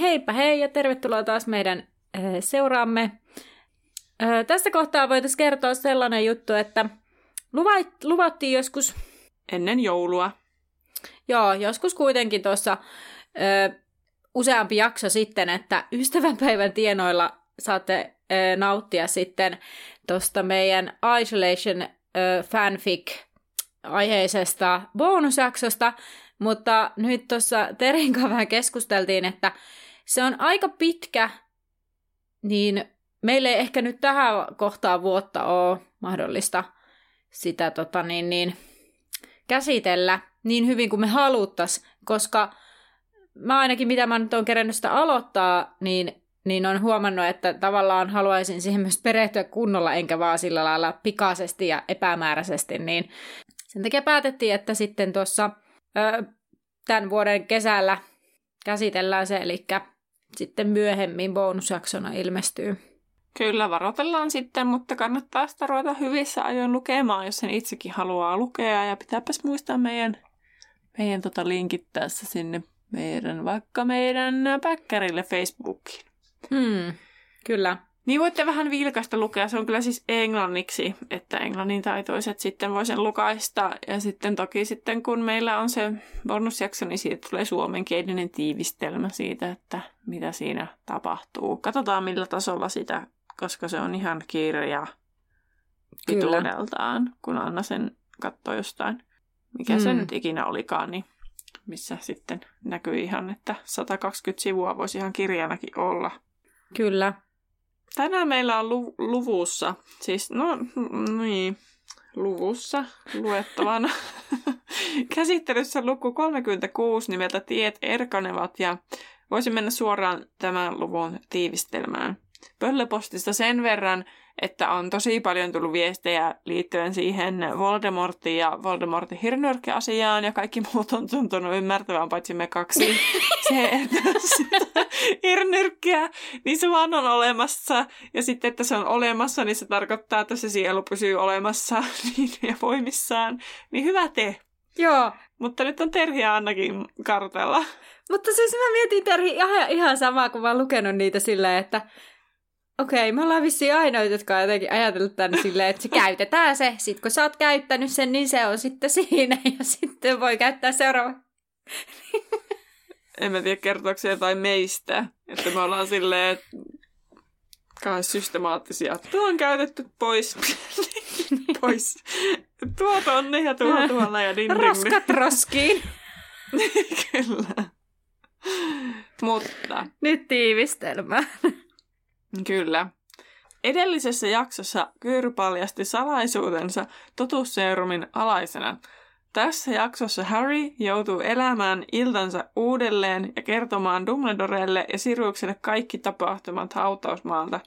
Heipä hei ja tervetuloa taas meidän seuraamme. Tästä kohtaa voitaisiin kertoa sellainen juttu, että luvattiin joskus... Ennen joulua. Joo, joskus kuitenkin tuossa useampi jakso sitten, että ystävänpäivän tienoilla saatte ö, nauttia sitten tuosta meidän Isolation ö, fanfic aiheisesta bonusjaksosta, mutta nyt tuossa Terin kanssa vähän keskusteltiin, että se on aika pitkä, niin meille ei ehkä nyt tähän kohtaan vuotta ole mahdollista sitä tota, niin, niin, käsitellä niin hyvin kuin me haluttaisiin, koska mä ainakin mitä mä nyt oon kerännyt sitä aloittaa, niin, niin on huomannut, että tavallaan haluaisin siihen myös perehtyä kunnolla, enkä vaan sillä lailla pikaisesti ja epämääräisesti, niin sen takia päätettiin, että sitten tuossa tämän vuoden kesällä käsitellään se, eli sitten myöhemmin bonusjaksona ilmestyy. Kyllä, varoitellaan sitten, mutta kannattaa sitä ruveta hyvissä ajoin lukemaan, jos sen itsekin haluaa lukea. Ja pitääpäs muistaa meidän, meidän tota linkittää se sinne meidän, vaikka meidän päkkärille Facebookiin. Hmm, kyllä. Niin voitte vähän vilkasta lukea. Se on kyllä siis englanniksi, että englannin taitoiset sitten voi sen lukaista. Ja sitten toki sitten kun meillä on se bonusjakso, niin siitä tulee suomenkielinen tiivistelmä siitä, että mitä siinä tapahtuu. Katsotaan millä tasolla sitä, koska se on ihan kirja pituudeltaan, kun Anna sen katsoi jostain, mikä mm. se nyt ikinä olikaan, niin missä sitten näkyy ihan, että 120 sivua voisi ihan kirjanakin olla. Kyllä. Tänään meillä on lu- luvussa, siis no niin, luvussa luettavana käsittelyssä luku 36 nimeltä Tiet erkanevat ja voisin mennä suoraan tämän luvun tiivistelmään. Pöllöpostista sen verran, että on tosi paljon tullut viestejä liittyen siihen Voldemortin ja Voldemortin hirnyrkki-asiaan, ja kaikki muut on tuntunut ymmärtävän, paitsi me kaksi. se, että sitä hirnyrkkiä, niin se vaan on olemassa, ja sitten, että se on olemassa, niin se tarkoittaa, että se sielu pysyy olemassa niin, ja voimissaan. Niin hyvä te. Joo. Mutta nyt on Terhi ja Annakin kartella. Mutta siis mä mietin Terhi ihan, ihan samaa, kun mä oon lukenut niitä silleen, että Okei, me ollaan vissiin ainoita, jotka on jotenkin ajatellut tänne silleen, että se käytetään se. Sitten kun sä oot käyttänyt sen, niin se on sitten siinä ja sitten voi käyttää seuraava. en mä tiedä, kertooko se jotain meistä. Että me ollaan silleen, että kai systemaattisia. Tuo on käytetty pois. pois. Tuo tonne ja tuo tuolla ja din, Roskat roskiin. Kyllä. Mutta. Nyt tiivistelmä. Kyllä. Edellisessä jaksossa Kyr paljasti salaisuutensa totuusseerumin alaisena. Tässä jaksossa Harry joutuu elämään iltansa uudelleen ja kertomaan Dumbledorelle ja Siriukselle kaikki tapahtumat hautausmaalta.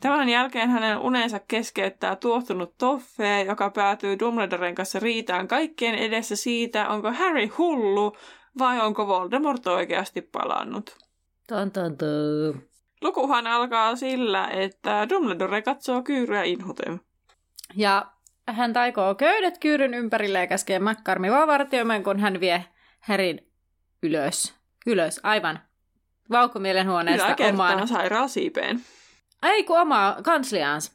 Tämän jälkeen hänen unensa keskeyttää tuohtunut Toffe, joka päätyy Dumbledoren kanssa riitään kaikkien edessä siitä, onko Harry hullu vai onko Voldemort oikeasti palannut. Tan, tan, tan. Lukuhan alkaa sillä, että Dumbledore katsoo kyyryä inhoten. Ja hän taikoo köydet kyyryn ympärille ja käskee McCarmivaa vartioimaan, kun hän vie Härin ylös. Ylös, aivan. Vauhkomielen huoneesta omaan... sairaalasiipeen. Ei, kun omaa kansliaansa.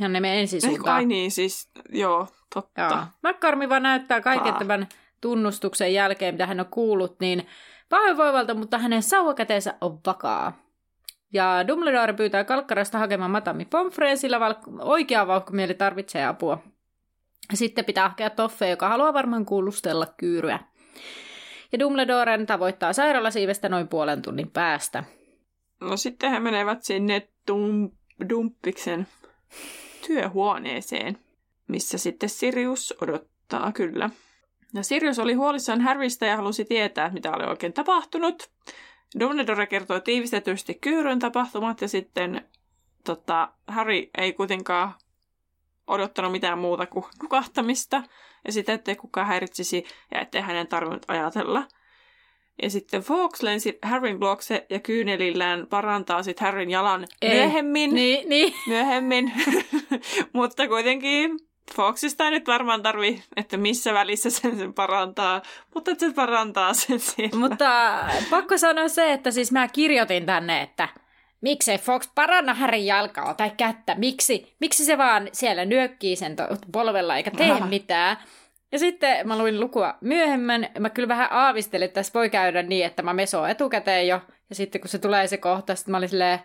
Hän menee ensisuuntaan. Ai niin, siis joo, totta. Joo. McCarmiva näyttää kaiken tämän tunnustuksen jälkeen, mitä hän on kuullut, niin pahoinvoivalta, mutta hänen sauvakäteensä on vakaa. Ja Dumbledore pyytää Kalkkarasta hakemaan Matami Pomfreen, sillä oikea vauhkomieli tarvitsee apua. Sitten pitää hakea Toffe, joka haluaa varmaan kuulustella kyyryä. Ja Dumbledoren tavoittaa sairaalasiivestä noin puolen tunnin päästä. No sitten he menevät sinne dum- Dumppiksen työhuoneeseen, missä sitten Sirius odottaa kyllä. Ja Sirius oli huolissaan Harrystä ja halusi tietää, mitä oli oikein tapahtunut. Dumbledore kertoi tiivistetysti kyyrön tapahtumat ja sitten tota, Harry ei kuitenkaan odottanut mitään muuta kuin nukahtamista ja sitä, ettei kukaan häiritsisi ja ettei hänen tarvinnut ajatella. Ja sitten Fox lensi Harryn luokse ja kyynelillään parantaa sitten Harryn jalan Ei. myöhemmin. Niin, niin. Myöhemmin. Mutta kuitenkin Foxista ei nyt varmaan tarvi, että missä välissä sen, sen parantaa, mutta että se parantaa sen siellä. Mutta pakko sanoa se, että siis mä kirjoitin tänne, että miksei Fox paranna Härin jalkaa tai kättä, miksi, miksi se vaan siellä nyökkii sen to- polvella eikä tee Aha. mitään. Ja sitten mä luin lukua myöhemmin, mä kyllä vähän aavistelin, että tässä voi käydä niin, että mä mesoon etukäteen jo, ja sitten kun se tulee se kohta, sitten mä olin silleen,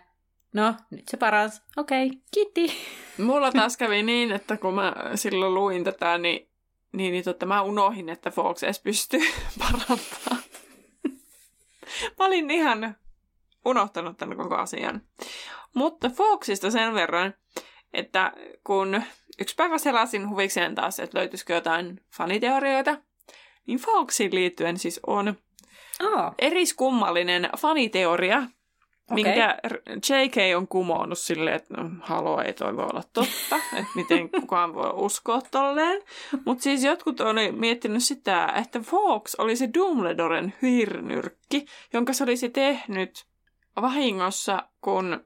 no, nyt se paras, okei, okay, kiitti. Mulla taas kävi niin, että kun mä silloin luin tätä, niin, niin, niin totta, mä unohin, että Fox edes pystyy parantamaan. mä olin ihan unohtanut tämän koko asian. Mutta Foxista sen verran, että kun yksi päivä selasin huvikseen taas, että löytyisikö jotain faniteorioita, niin Foxiin liittyen siis on Oh. eriskummallinen faniteoria, Okei. minkä JK on kumonnut silleen, että no, haloo, ei toi voi olla totta, että miten kukaan voi uskoa tolleen. Mutta siis jotkut oli miettinyt sitä, että Fox oli se Dumbledoren hirnyrkki, jonka se olisi tehnyt vahingossa, kun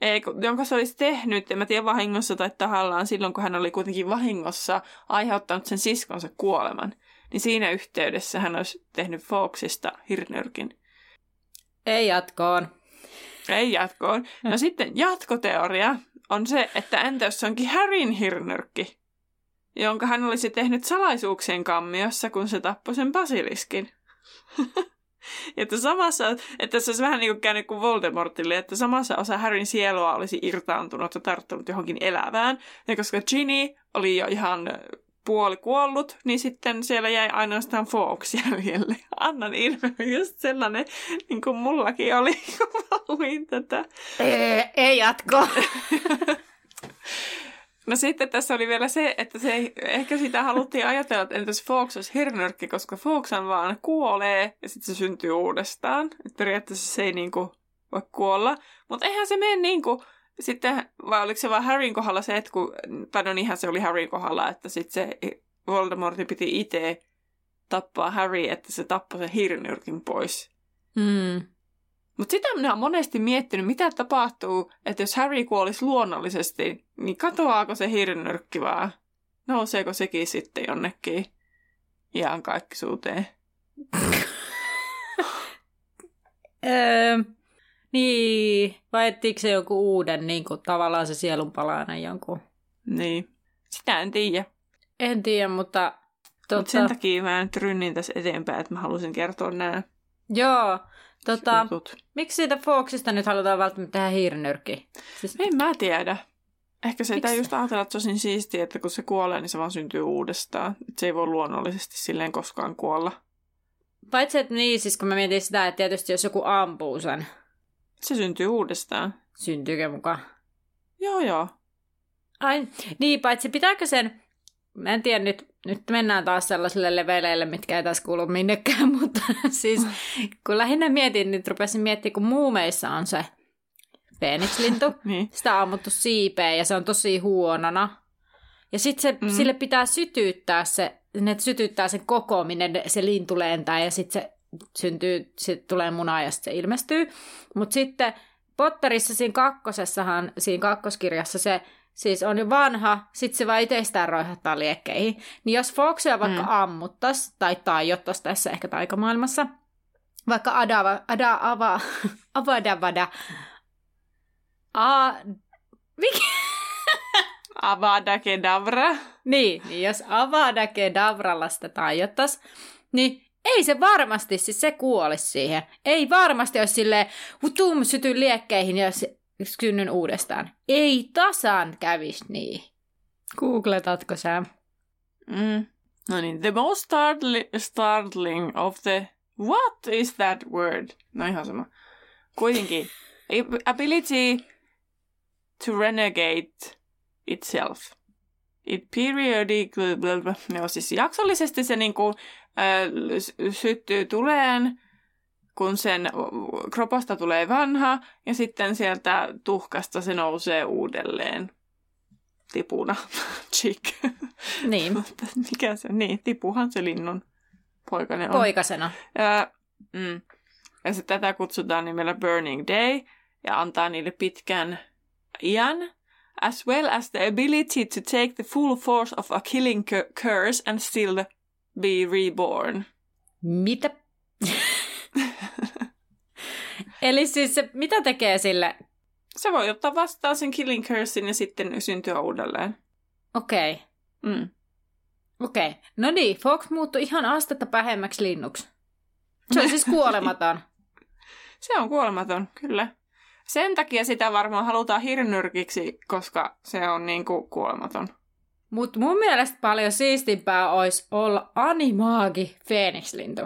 ei, jonka se olisi tehnyt, en mä tiedä vahingossa tai tahallaan, silloin kun hän oli kuitenkin vahingossa aiheuttanut sen siskonsa kuoleman. Niin siinä yhteydessä hän olisi tehnyt Foxista hirnyrkin. Ei jatkoon. Ei jatkoon. No sitten jatkoteoria on se, että entä jos se onkin Harryn hirnyrkki, jonka hän olisi tehnyt salaisuuksien kammiossa, kun se tappoi sen basiliskin. että samassa, että se olisi vähän niin kuin käynyt kuin Voldemortille, että samassa osa Harryn sielua olisi irtaantunut ja tarttunut johonkin elävään. Ja koska Ginny oli jo ihan puoli kuollut, niin sitten siellä jäi ainoastaan Fox jäljelle. Annan ilme just sellainen, niin kuin mullakin oli, kun mä luin tätä. Ei, ei jatkoon. No sitten tässä oli vielä se, että se ei, ehkä sitä haluttiin ajatella, että entäs Fox olisi hirnyrkki, koska Foxhan vaan kuolee ja sitten se syntyy uudestaan. Et periaatteessa se ei niinku voi kuolla. Mutta eihän se mene niinku, sitten, vai oliko se vaan Harryn kohdalla se, että kun, tai no niinhän se oli Harryn kohdalla, että sitten se Voldemortin piti itse tappaa Harry, että se tappoi sen hirnyrkin pois. Mm. Mutta sitä minä olen monesti miettinyt, mitä tapahtuu, että jos Harry kuolisi luonnollisesti, niin katoaako se hirnyrkki vaan? Nouseeko sekin sitten jonnekin iankaikkisuuteen? Öö, niin, vai ettikö se joku uuden, niin kuin tavallaan se sielunpalainen jonkun? Niin. Sitä en tiedä. En tiedä, mutta Mutta tota, sen takia mä nyt rynnin tässä eteenpäin, että mä halusin kertoa nämä joo, tota, jutut. miksi siitä Foxista nyt halutaan välttämättä tehdä hiirinyrkki? Siis, En mä tiedä. Ehkä se ei just ajatella, että se on niin siistiä, että kun se kuolee, niin se vaan syntyy uudestaan. Että se ei voi luonnollisesti silleen koskaan kuolla. paitsi, että niin, siis kun mä mietin sitä, että tietysti jos joku ampuu sen, Se syntyy uudestaan. syntyykö mukaan? Joo, joo. Ai, niin, paitsi pitääkö sen, mä en tiedä, nyt, nyt mennään taas sellaisille leveleille, mitkä ei taas kuulu minnekään, mutta siis kun lähinnä mietin, niin rupesin miettimään, kun muumeissa on se Phoenix-lintu, Niin. sitä on ammuttu siipeen ja se on tosi huonona. Ja sitten se, Mm. mm. sille pitää sytyttää se, ne sytyttää sen koko, minne se lintu lentää ja sitten se syntyy, sit tulee muna ja sit se ilmestyy. Mutta sitten Potterissa siinä kakkosessahan, siinä kakkoskirjassa se siis on jo vanha, sitten se vaan itsestään roihattaa liekkeihin. Niin jos Foxia vaikka Mm. mm. ammuttas tai taijottas tässä ehkä taikamaailmassa, vaikka Adava, Ada, Ava, Avadavada, A, mikä? Avada Kedavra. Niin, niin jos Avada Kedavralla sitä taijottas, niin ei se varmasti, siis se kuolisi siihen. Ei varmasti olisi silleen, tum, syty liekkeihin ja synnyn uudestaan. Ei tasan kävisi niin. Googletatko sä? Mm. No niin, the most startli- startling of the... What is that word? No ihan sama. Kuitenkin. Ab- Ability to renegade itself. it periodically, no siis jaksollisesti se niinku, syttyy tuleen, kun sen kropasta tulee vanha, ja sitten sieltä tuhkasta se nousee uudelleen tipuna. Chick. Niin. Mikä se Niin, tipuhan se linnun poikainen on. Poikasena. Ja, mm. ja sitten tätä kutsutaan nimellä Burning Day, ja antaa niille pitkän iän, as well as the ability to take the full force of a killing curse and still be reborn. Mitä? Eli siis se, mitä tekee sille? Se voi ottaa vastaan sen killing cursein ja sitten syntyä uudelleen. Okei. Okay. Mm. Okei. Okay. No niin, Fox muuttui ihan astetta pähemmäksi linnuksi. Se on siis kuolematon. se on kuolematon, kyllä. Sen takia sitä varmaan halutaan hirnyrkiksi, koska se on niin kuin kuolematon. Mutta mun mielestä paljon siistimpää olisi olla animaagi Phoenix-lintu.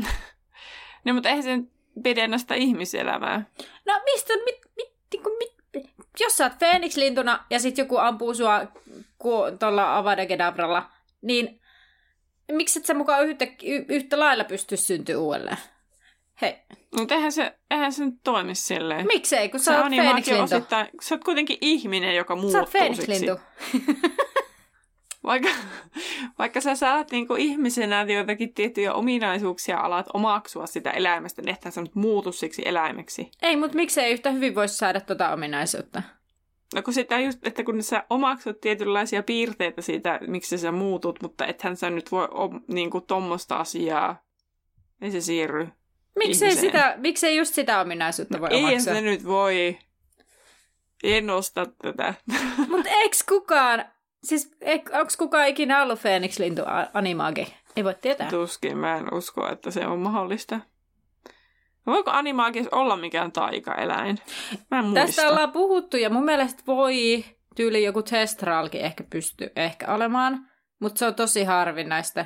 no, mutta eihän sen pidennä sitä ihmiselämää. No mistä, mit, mit, mit, mit, jos sä oot Phoenix-lintuna ja sit joku ampuu sua tuolla Avada Kedabralla, niin miksi et sä mukaan yhtä, yhtä lailla pysty syntyä uudelleen? Hei. Mutta eihän se, eihän se nyt toimi silleen. Miksei, kun sä oot Phoenix-lintu. Sä oot kuitenkin ihminen, joka muuttuu Sä oot Phoenix-lintu. vaikka, vaikka sä saat niinku ihmisenä joitakin tiettyjä ominaisuuksia, alat omaksua sitä eläimestä, niin että sä nyt muutu siksi eläimeksi. Ei, mutta miksei yhtä hyvin voisi saada tuota ominaisuutta? No kun sitä just, että kun sä omaksut tietynlaisia piirteitä siitä, miksi sä muutut, mutta ethän sä nyt voi niin kuin tommosta asiaa, ei se siirry Miksei, sitä, miksei just sitä ominaisuutta voi no, omaksua? Ei se nyt voi. En osta tätä. Mutta eikö kukaan, siis onko kukaan ikinä ollut Phoenix-lintu animaagi? Ei voi tietää. Tuskin, mä en usko, että se on mahdollista. Voiko animaagis olla mikään taikaeläin? Mä en muista. Tästä ollaan puhuttu ja mun mielestä voi tyyli joku testralki ehkä pysty ehkä olemaan, mutta se on tosi harvinaista.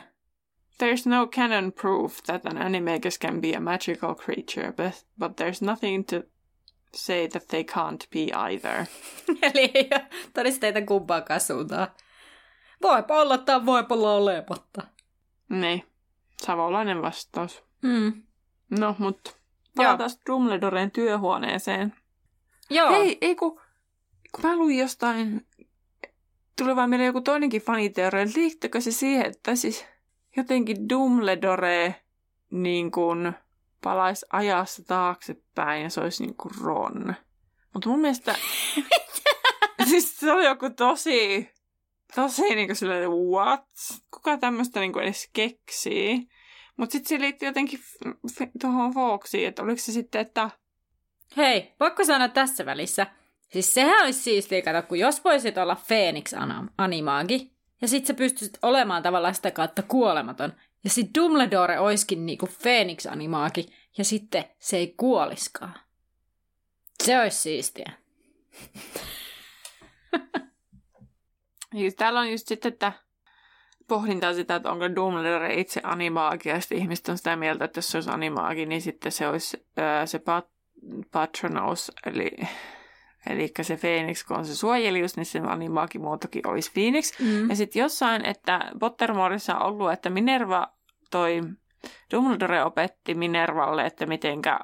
There's no canon proof that an animagus can be a magical creature, but, but there's nothing to say that they can't be either. Eli ei ole todisteita kumpaakaan suuntaan. Voipa olla tai voipa olla olematta. Niin. Savolainen vastaus. Mm. No, mutta palataan Dumbledoren työhuoneeseen. Joo. Hei, ei kun, kun mä luin jostain, tuli vaan meille joku toinenkin faniteoria, liittyykö se siihen, että siis jotenkin Dumbledore niin kuin palaisi ajassa taaksepäin ja se olisi niin kuin Ron. Mutta mun mielestä... siis se on joku tosi... Tosi niin kuin silleen, what? Kuka tämmöistä niin kuin edes keksii? Mutta sitten se liittyy jotenkin tuohon Foxiin, että oliko se sitten, että... Hei, voiko sanoa tässä välissä? Siis sehän olisi siistiä, kato, kun jos voisit olla Phoenix animaagi, ja sit sä pystyisit olemaan tavallaan sitä kautta kuolematon. Ja sit Dumbledore oiskin niinku Phoenix-animaaki, ja sitten se ei kuoliskaan. Se olisi siistiä. Täällä on just sitten, että pohdintaa sitä, että onko Dumbledore itse animaagi, ja sitten ihmiset on sitä mieltä, että jos se olisi animaagi, niin sitten se olisi ää, se pat- patronous, eli Eli se Phoenix, kun on se suojelius, niin se animaakimuotokin olisi Phoenix. Mm. Ja sitten jossain, että Pottermoreissa on ollut, että Minerva toi, Dumbledore opetti Minervalle, että mitenkä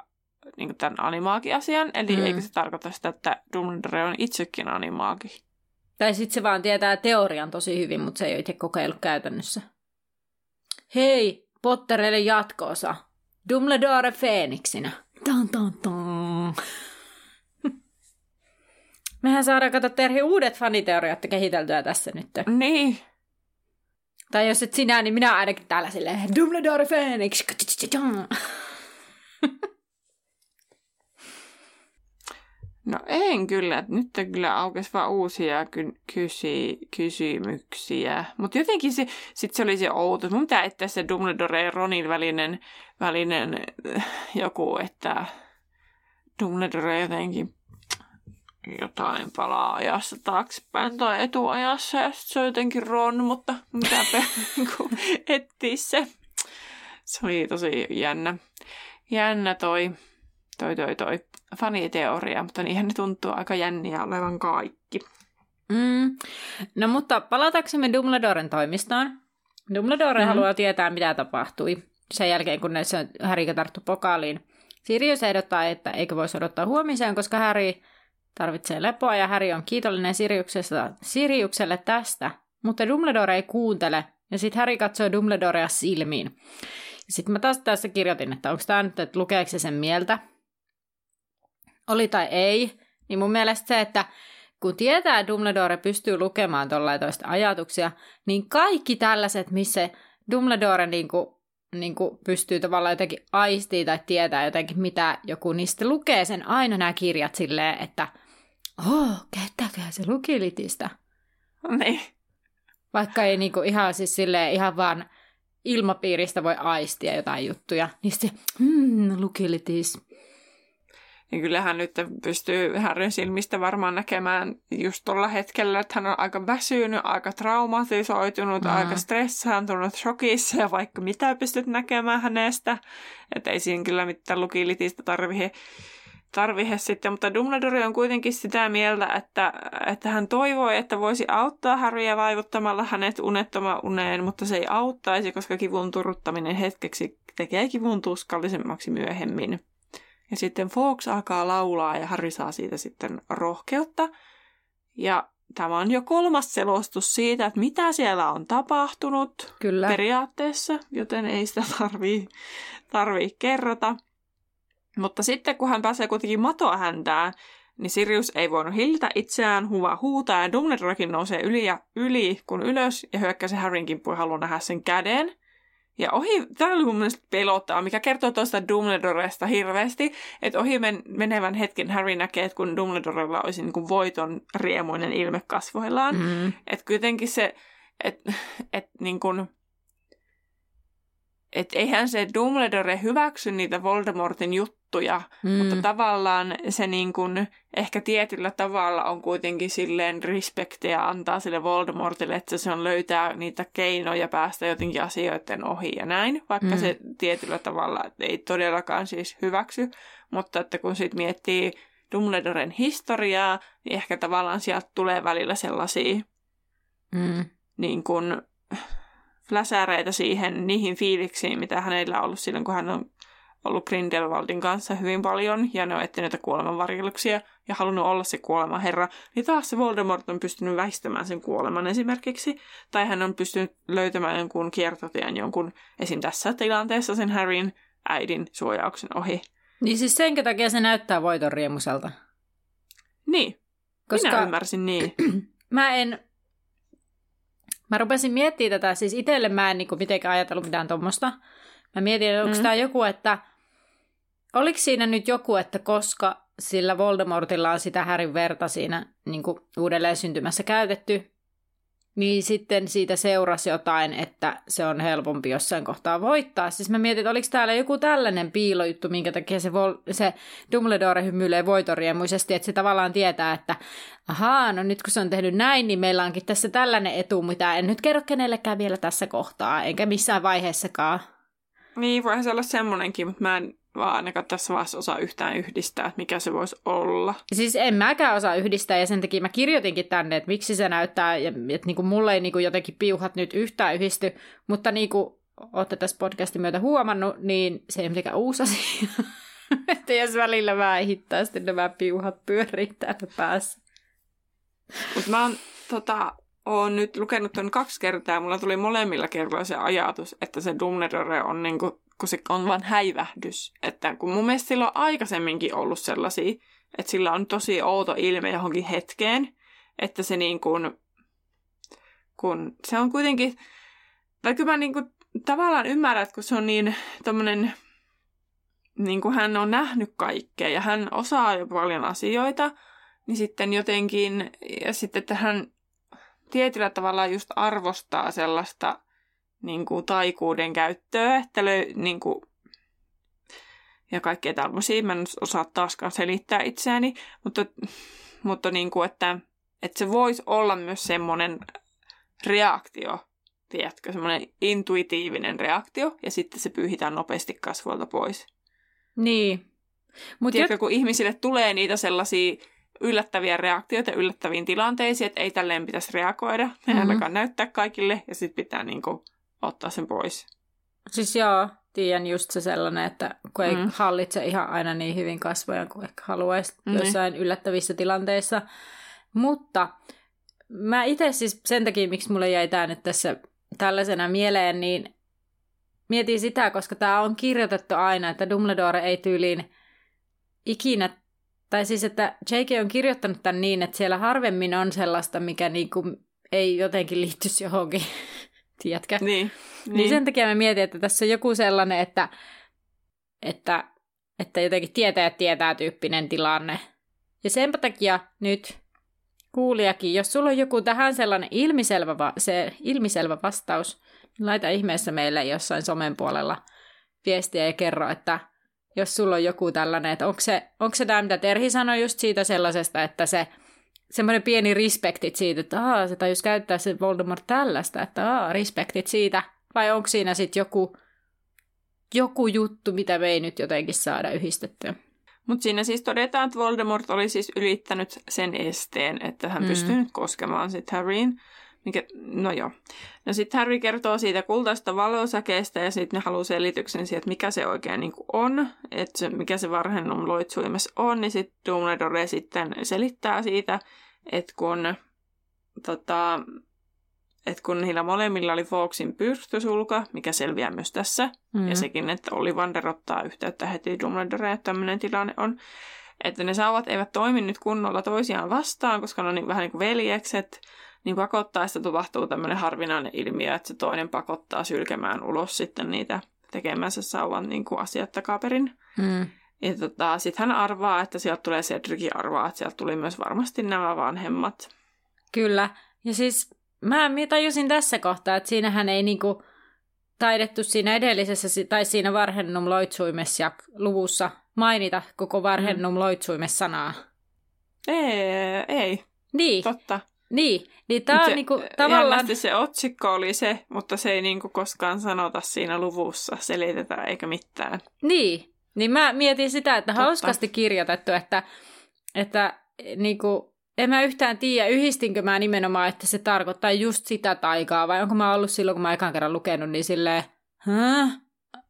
niin tämän animaakiasian. Eli mm. eikö se tarkoita sitä, että Dumbledore on itsekin animaaki? Tai sitten se vaan tietää teorian tosi hyvin, mutta se ei ole itse kokeillut käytännössä. Hei, Potterille jatkoosa. Dumbledore Phoenixinä. Tan, tan, tan. Mehän saadaan katsoa Terhi uudet faniteoriat kehiteltyä tässä nyt. Niin. Tai jos et sinä, niin minä ainakin täällä silleen Dumbledore Phoenix. No en kyllä. Nyt kyllä aukesi vaan uusia ky- kysy- kysymyksiä. Mutta jotenkin se, sit se oli se outo. Mun pitää etsiä se Dumbledore ja Ronin välinen, välinen äh, joku, että Dumbledore jotenkin jotain palaa ajassa taaksepäin tai etuajassa ja se on jotenkin Ron, mutta mitä niinku etsiä se. Se oli tosi jännä. Jännä toi, toi, toi, toi faniteoria, mutta niinhän ne tuntuu aika jänniä olevan kaikki. Mm. No mutta palataksemme Dumbledoren toimistoon. Dumbledore mm-hmm. haluaa tietää, mitä tapahtui sen jälkeen, kun se Harry tarttui pokaaliin. Sirius ehdottaa, että eikö voisi odottaa huomiseen, koska Harry tarvitsee lepoa ja Harry on kiitollinen Siriukselle tästä. Mutta Dumbledore ei kuuntele ja sitten Harry katsoo Dumbledorea silmiin. Sitten mä taas tässä kirjoitin, että onko tämä nyt, että lukeeko se sen mieltä. Oli tai ei. Niin mun mielestä se, että kun tietää, että Dumbledore pystyy lukemaan tuollaista ajatuksia, niin kaikki tällaiset, missä Dumbledore niin kuin, niin kuin pystyy tavallaan jotenkin aistii tai tietää jotenkin, mitä joku niistä lukee sen aina nämä kirjat silleen, että oh, käyttääkö se lukilitistä? Niin. Vaikka ei niinku ihan siis silleen, ihan vaan ilmapiiristä voi aistia jotain juttuja, niin sitten hmm, lukilitis. Ja kyllähän nyt pystyy Harryn silmistä varmaan näkemään just tuolla hetkellä, että hän on aika väsynyt, aika traumatisoitunut, mm. aika stressaantunut, shokissa ja vaikka mitä pystyt näkemään hänestä. Että ei siinä kyllä mitään lukilitistä tarvitse tarvihe sitten, mutta Dumbledore on kuitenkin sitä mieltä, että, että hän toivoi, että voisi auttaa Harryä vaivuttamalla hänet unettoma uneen, mutta se ei auttaisi, koska kivun turruttaminen hetkeksi tekee kivun tuskallisemmaksi myöhemmin. Ja sitten Fox alkaa laulaa ja Harry saa siitä sitten rohkeutta. Ja tämä on jo kolmas selostus siitä, että mitä siellä on tapahtunut Kyllä. periaatteessa, joten ei sitä tarvii, tarvii kerrota. Mutta sitten kun hän pääsee kuitenkin matoa häntään, niin Sirius ei voinut hillitä itseään, huva huutaa ja Dumbledorekin nousee yli ja yli kun ylös ja hyökkää se Harryn kimppuun ja haluaa nähdä sen käden. Ja ohi, tämä oli mun mielestä pelottava, mikä kertoo tuosta Dumbledoresta hirveästi, että ohi men, menevän hetken Harry näkee, että kun Dumbledorella olisi niin kuin voiton riemuinen ilme kasvoillaan. Mm. Että kuitenkin se, että et, niin kuin, että eihän se Dumbledore hyväksy niitä Voldemortin juttuja, mm. mutta tavallaan se niin kuin ehkä tietyllä tavalla on kuitenkin silleen respektiä antaa sille Voldemortille, että se on löytää niitä keinoja päästä jotenkin asioiden ohi ja näin, vaikka mm. se tietyllä tavalla ei todellakaan siis hyväksy, mutta että kun sitten miettii Dumbledoren historiaa, niin ehkä tavallaan sieltä tulee välillä sellaisia mm. niin kuin, fläsäreitä siihen, niihin fiiliksiin, mitä hänellä on ollut silloin, kun hän on ollut Grindelwaldin kanssa hyvin paljon, ja ne on etsinyt kuolemanvarjeluksia ja halunnut olla se kuolemaherra, niin taas se Voldemort on pystynyt väistämään sen kuoleman esimerkiksi, tai hän on pystynyt löytämään jonkun kiertotien jonkun, esim. tässä tilanteessa sen Harryn äidin suojauksen ohi. Niin siis senkä takia se näyttää voiton riemuselta. Niin, Koska... minä ymmärsin niin. mä en Mä rupesin miettimään tätä, siis itselle mä en niin kuin mitenkään ajatellut mitään tuommoista. Mä mietin, että onko mm. tämä joku, että oliko siinä nyt joku, että koska sillä Voldemortilla on sitä Härin verta siinä niin kuin uudelleen syntymässä käytetty, niin sitten siitä seurasi jotain, että se on helpompi jossain kohtaa voittaa. Siis mä mietin, että oliko täällä joku tällainen piilojuttu, minkä takia se, vol- se Dumbledore hymyilee voitoriemuisesti, että se tavallaan tietää, että ahaa, no nyt kun se on tehnyt näin, niin meillä onkin tässä tällainen etu, mitä en nyt kerro kenellekään vielä tässä kohtaa, enkä missään vaiheessakaan. Niin, voihan se olla semmoinenkin, mutta mä en vaan ainakaan tässä vaiheessa osaa yhtään yhdistää, että mikä se voisi olla. Siis en mäkään osaa yhdistää ja sen takia mä kirjoitinkin tänne, että miksi se näyttää, ja, että niinku mulle ei niinku jotenkin piuhat nyt yhtään yhdisty, mutta niinku olette tässä podcastin myötä huomannut, niin se ei mitenkään uusi asia. että jos välillä vähän sitten nämä piuhat pyörii täällä päässä. Mutta mä oon tota, oon nyt lukenut ton kaksi kertaa ja mulla tuli molemmilla kerroilla se ajatus, että se Dumbledore on niinku kun se on vain häivähdys. Että kun mun mielestä sillä on aikaisemminkin ollut sellaisia, että sillä on tosi outo ilme johonkin hetkeen, että se niin kuin, kun se on kuitenkin, tai kyllä mä niin kuin tavallaan ymmärrän, että kun se on niin tommonen, niin kuin hän on nähnyt kaikkea ja hän osaa jo paljon asioita, niin sitten jotenkin, ja sitten että hän tietyllä tavalla just arvostaa sellaista niin kuin, taikuuden käyttöä, että löy, niin kuin, ja kaikkea tämmöisiä. Mä en osaa taaskaan selittää itseäni, mutta, mutta niin kuin, että, että se voisi olla myös semmoinen reaktio, tiedätkö, semmoinen intuitiivinen reaktio, ja sitten se pyyhitään nopeasti kasvoilta pois. Niin. Mut tiedätkö, jot... kun ihmisille tulee niitä sellaisia yllättäviä reaktioita yllättäviin tilanteisiin, että ei tälleen pitäisi reagoida. Mm-hmm. ainakaan näyttää kaikille ja sitten pitää niin kuin, ottaa sen pois. Siis joo, tiedän just se sellainen, että kun ei mm. hallitse ihan aina niin hyvin kasvoja kuin ehkä haluaisi mm. jossain yllättävissä tilanteissa. Mutta mä itse siis sen takia, miksi mulle jäi tämä nyt tässä tällaisena mieleen, niin mietin sitä, koska tämä on kirjoitettu aina, että Dumbledore ei tyyliin ikinä, tai siis että J.K. on kirjoittanut tämän niin, että siellä harvemmin on sellaista, mikä niinku ei jotenkin liittyisi johonkin, tiedätkö? Niin, niin. niin sen takia mä mietin, että tässä on joku sellainen, että, että, että jotenkin tietää, tietää tyyppinen tilanne. Ja sen takia nyt kuulijakin, jos sulla on joku tähän sellainen ilmiselvä, va- se ilmiselvä vastaus, niin laita ihmeessä meille jossain somen puolella viestiä ja kerro, että jos sulla on joku tällainen, että onko se, onko se tämä, mitä Terhi sanoi just siitä sellaisesta, että se semmoinen pieni respektit siitä, että aa, se tajus käyttää se Voldemort tällaista, että aa, respektit siitä, vai onko siinä sitten joku, joku juttu, mitä me ei nyt jotenkin saada yhdistettyä? Mutta siinä siis todetaan, että Voldemort oli siis ylittänyt sen esteen, että hän mm. pystynyt koskemaan sitten Harryin. Mikä, no joo. No sitten Harry kertoo siitä kultaista valosäkeestä ja sitten ne haluaa selityksen siitä, että mikä se oikein niin on, että se, mikä se varhennum loitsuimes on, niin sitten Dumbledore sitten selittää siitä, että kun, tota, että kun niillä molemmilla oli Fawksin pyrstösulka, mikä selviää myös tässä, mm. ja sekin, että oli ottaa yhteyttä heti Dumbledore, että tämmöinen tilanne on, että ne saavat eivät toimi nyt kunnolla toisiaan vastaan, koska ne on niin, vähän niin kuin veljekset, niin pakottaessa tapahtuu tämmöinen harvinainen ilmiö, että se toinen pakottaa sylkemään ulos sitten niitä tekemänsä sauvan niin kuin asiat takaperin. Mm. Ja tota, sitten hän arvaa, että sieltä tulee Cedricin arvaa, että sieltä tuli myös varmasti nämä vanhemmat. Kyllä. Ja siis mä tajusin tässä kohtaa, että siinähän ei niinku taidettu siinä edellisessä tai siinä varhennum loitsuimessa ja luvussa mainita koko varhennum mm. loitsuimes sanaa. Ei, ei. Niin. Totta. Niin, niin tämä on niinku, tavallaan... se otsikko oli se, mutta se ei niinku koskaan sanota siinä luvussa, selitetään eikä mitään. Niin, niin mä mietin sitä, että Totta. hauskasti kirjoitettu, että, että niinku, en mä yhtään tiedä, yhdistinkö mä nimenomaan, että se tarkoittaa just sitä taikaa, vai onko mä ollut silloin, kun mä ekan kerran lukenut, niin silleen?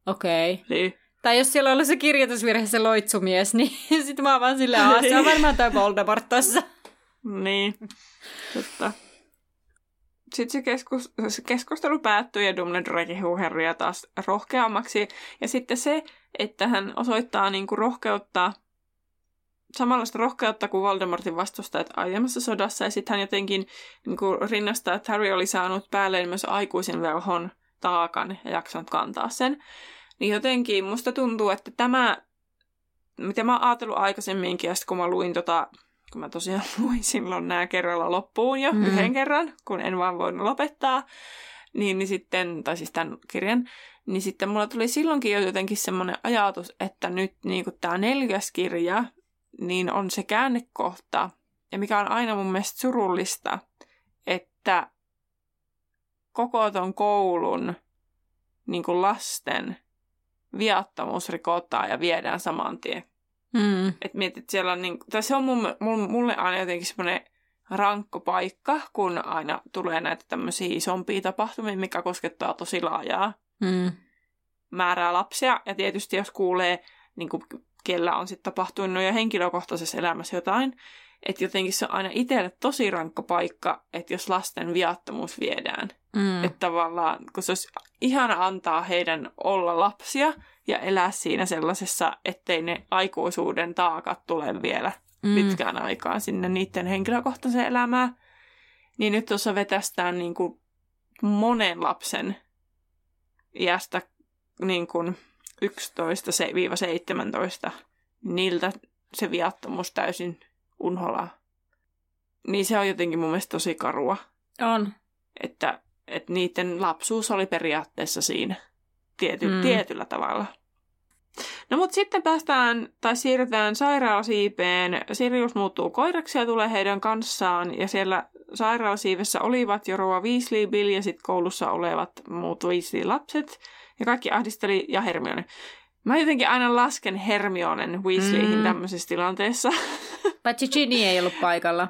Okei. Okay. Niin. Tai jos siellä on ollut se kirjoitusvirhe, se loitsumies, niin sitten mä oon vaan silleen, se on varmaan toi Voldemort tossa. Niin, totta. Sitten se, keskus, se keskustelu päättyy ja Dumbledore kehuu Harrya taas rohkeammaksi. Ja sitten se, että hän osoittaa niin kuin rohkeutta, samanlaista rohkeutta kuin Voldemortin vastustajat aiemmassa sodassa. Ja sitten hän jotenkin niin kuin rinnastaa, että Harry oli saanut päälleen myös aikuisen velhon taakan ja jaksanut kantaa sen. Niin jotenkin musta tuntuu, että tämä, mitä mä oon ajatellut aikaisemminkin, ja kun mä luin tota kun mä tosiaan luin silloin nämä kerralla loppuun jo mm. yhden kerran, kun en vaan voinut lopettaa, niin, niin sitten, tai siis tämän kirjan, niin sitten mulla tuli silloinkin jo jotenkin semmoinen ajatus, että nyt niin tämä neljäs kirja, niin on se käännekohta, ja mikä on aina mun mielestä surullista, että koko ton koulun niin kuin lasten viattomuus rikotaan ja viedään saman tien Mm. Että mietit, siellä on niin, tai se on mun, mun, mulle aina jotenkin semmoinen rankko paikka, kun aina tulee näitä tämmöisiä isompia tapahtumia, mikä koskettaa tosi laajaa mm. määrää lapsia. Ja tietysti jos kuulee, niin kuin, kellä on sitten tapahtunut jo henkilökohtaisessa elämässä jotain, että jotenkin se on aina itselle tosi rankka paikka, että jos lasten viattomuus viedään. Mm. Että tavallaan, kun se olisi ihana antaa heidän olla lapsia ja elää siinä sellaisessa, ettei ne aikuisuuden taakat tule vielä mm. pitkään aikaan sinne niiden henkilökohtaiseen elämään. Niin nyt tuossa vetästään niin kuin monen lapsen iästä niin kuin 11-17, niiltä se viattomuus täysin unholaa. Niin se on jotenkin mun mielestä tosi karua. On. Että, että niiden lapsuus oli periaatteessa siinä tiety, mm. tietyllä tavalla. No mutta sitten päästään tai siirrytään sairaalasiipeen. Sirius muuttuu koiraksi ja tulee heidän kanssaan ja siellä sairaalasiivessä olivat jo Roa Weasley, Bill ja sitten koulussa olevat muut Weasley-lapset ja kaikki ahdisteli ja Hermione. Mä jotenkin aina lasken Hermionen Weasleyhin mm. tämmöisessä tilanteessa. Paitsi Ginny ei ollut paikalla.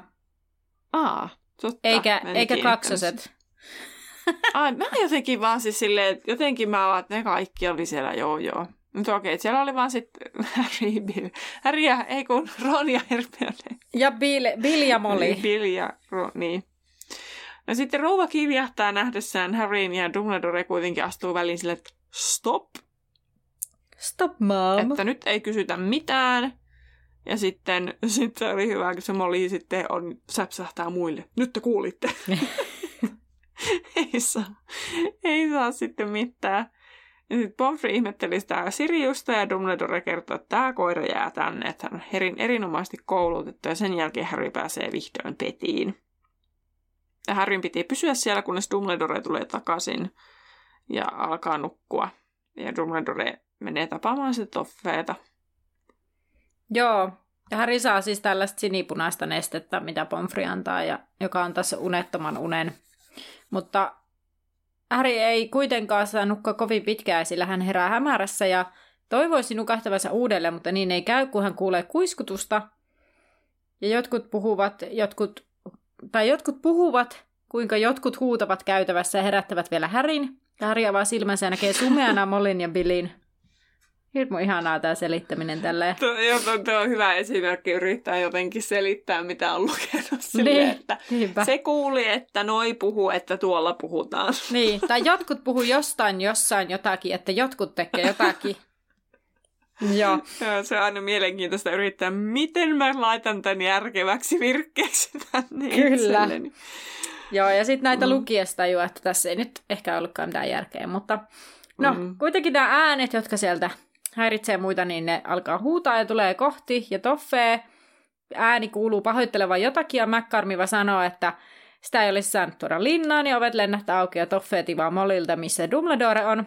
Aa, totta. Eikä, eikä kaksoset. Ai, mä jotenkin vaan siis silleen, että jotenkin mä vaan, että ne kaikki oli siellä, joo joo. Mutta okei, siellä oli vaan sitten Harry, Bill. Harry ja, ei kun Ron ja Hermione. Ja Bill, Bill ja Molly. Niin, Bill ja Ron, niin. No sitten rouva kivjahtaa nähdessään Harryn ja Dumbledore kuitenkin astuu väliin sille, että stop. Stop, mom. Että nyt ei kysytä mitään. Ja sitten, sitten oli hyvä, kun se Molly sitten on, säpsähtää muille. Nyt te kuulitte. ei, saa, ei saa sitten mitään. Sitten Pomfrey ihmetteli sitä Siriusta ja Dumbledore kertoi, että tämä koira jää tänne, että hän on erin, erinomaisesti koulutettu ja sen jälkeen Harry pääsee vihdoin petiin. Ja Harryn piti pysyä siellä, kunnes Dumbledore tulee takaisin ja alkaa nukkua. Ja Dumbledore menee tapaamaan sitä toffeeta. Joo, ja Harry saa siis tällaista sinipunaista nestettä, mitä Pomfrey antaa, ja, joka on tässä unettoman unen. Mutta Harry ei kuitenkaan saa nukkua kovin pitkään, sillä hän herää hämärässä ja toivoisi nukahtavansa uudelleen, mutta niin ei käy, kun hän kuulee kuiskutusta. Ja jotkut puhuvat, jotkut, tai jotkut puhuvat, kuinka jotkut huutavat käytävässä ja herättävät vielä Härin. Harry avaa silmänsä ja näkee sumeana Mollin ja Billin. Hirmu ihanaa tämä selittäminen tälleen. Tuo, joo, tuo, tuo on hyvä esimerkki yrittää jotenkin selittää, mitä on lukenut silleen, Niin, että niinpä. se kuuli, että noi puhuu, että tuolla puhutaan. Niin, tai jotkut puhuu jostain jossain jotakin, että jotkut tekee jotakin. Joo. Joo, se on aina mielenkiintoista yrittää, miten mä laitan tämän järkeväksi virkkeeksi tänne Kyllä. itselleni. Joo, ja sitten näitä Mm. lukiessa tajua, että tässä ei nyt ehkä ollutkaan mitään järkeä, mutta no, mm. kuitenkin nämä äänet, jotka sieltä häiritsee muita, niin ne alkaa huutaa ja tulee kohti, ja Toffee ääni kuuluu pahoittelevan jotakin, ja McCarmiva sanoo, että sitä ei olisi saanut tuoda linnaan, ja ovet lennähtää auki, ja Toffee tivaa Molilta, missä Dumbledore on.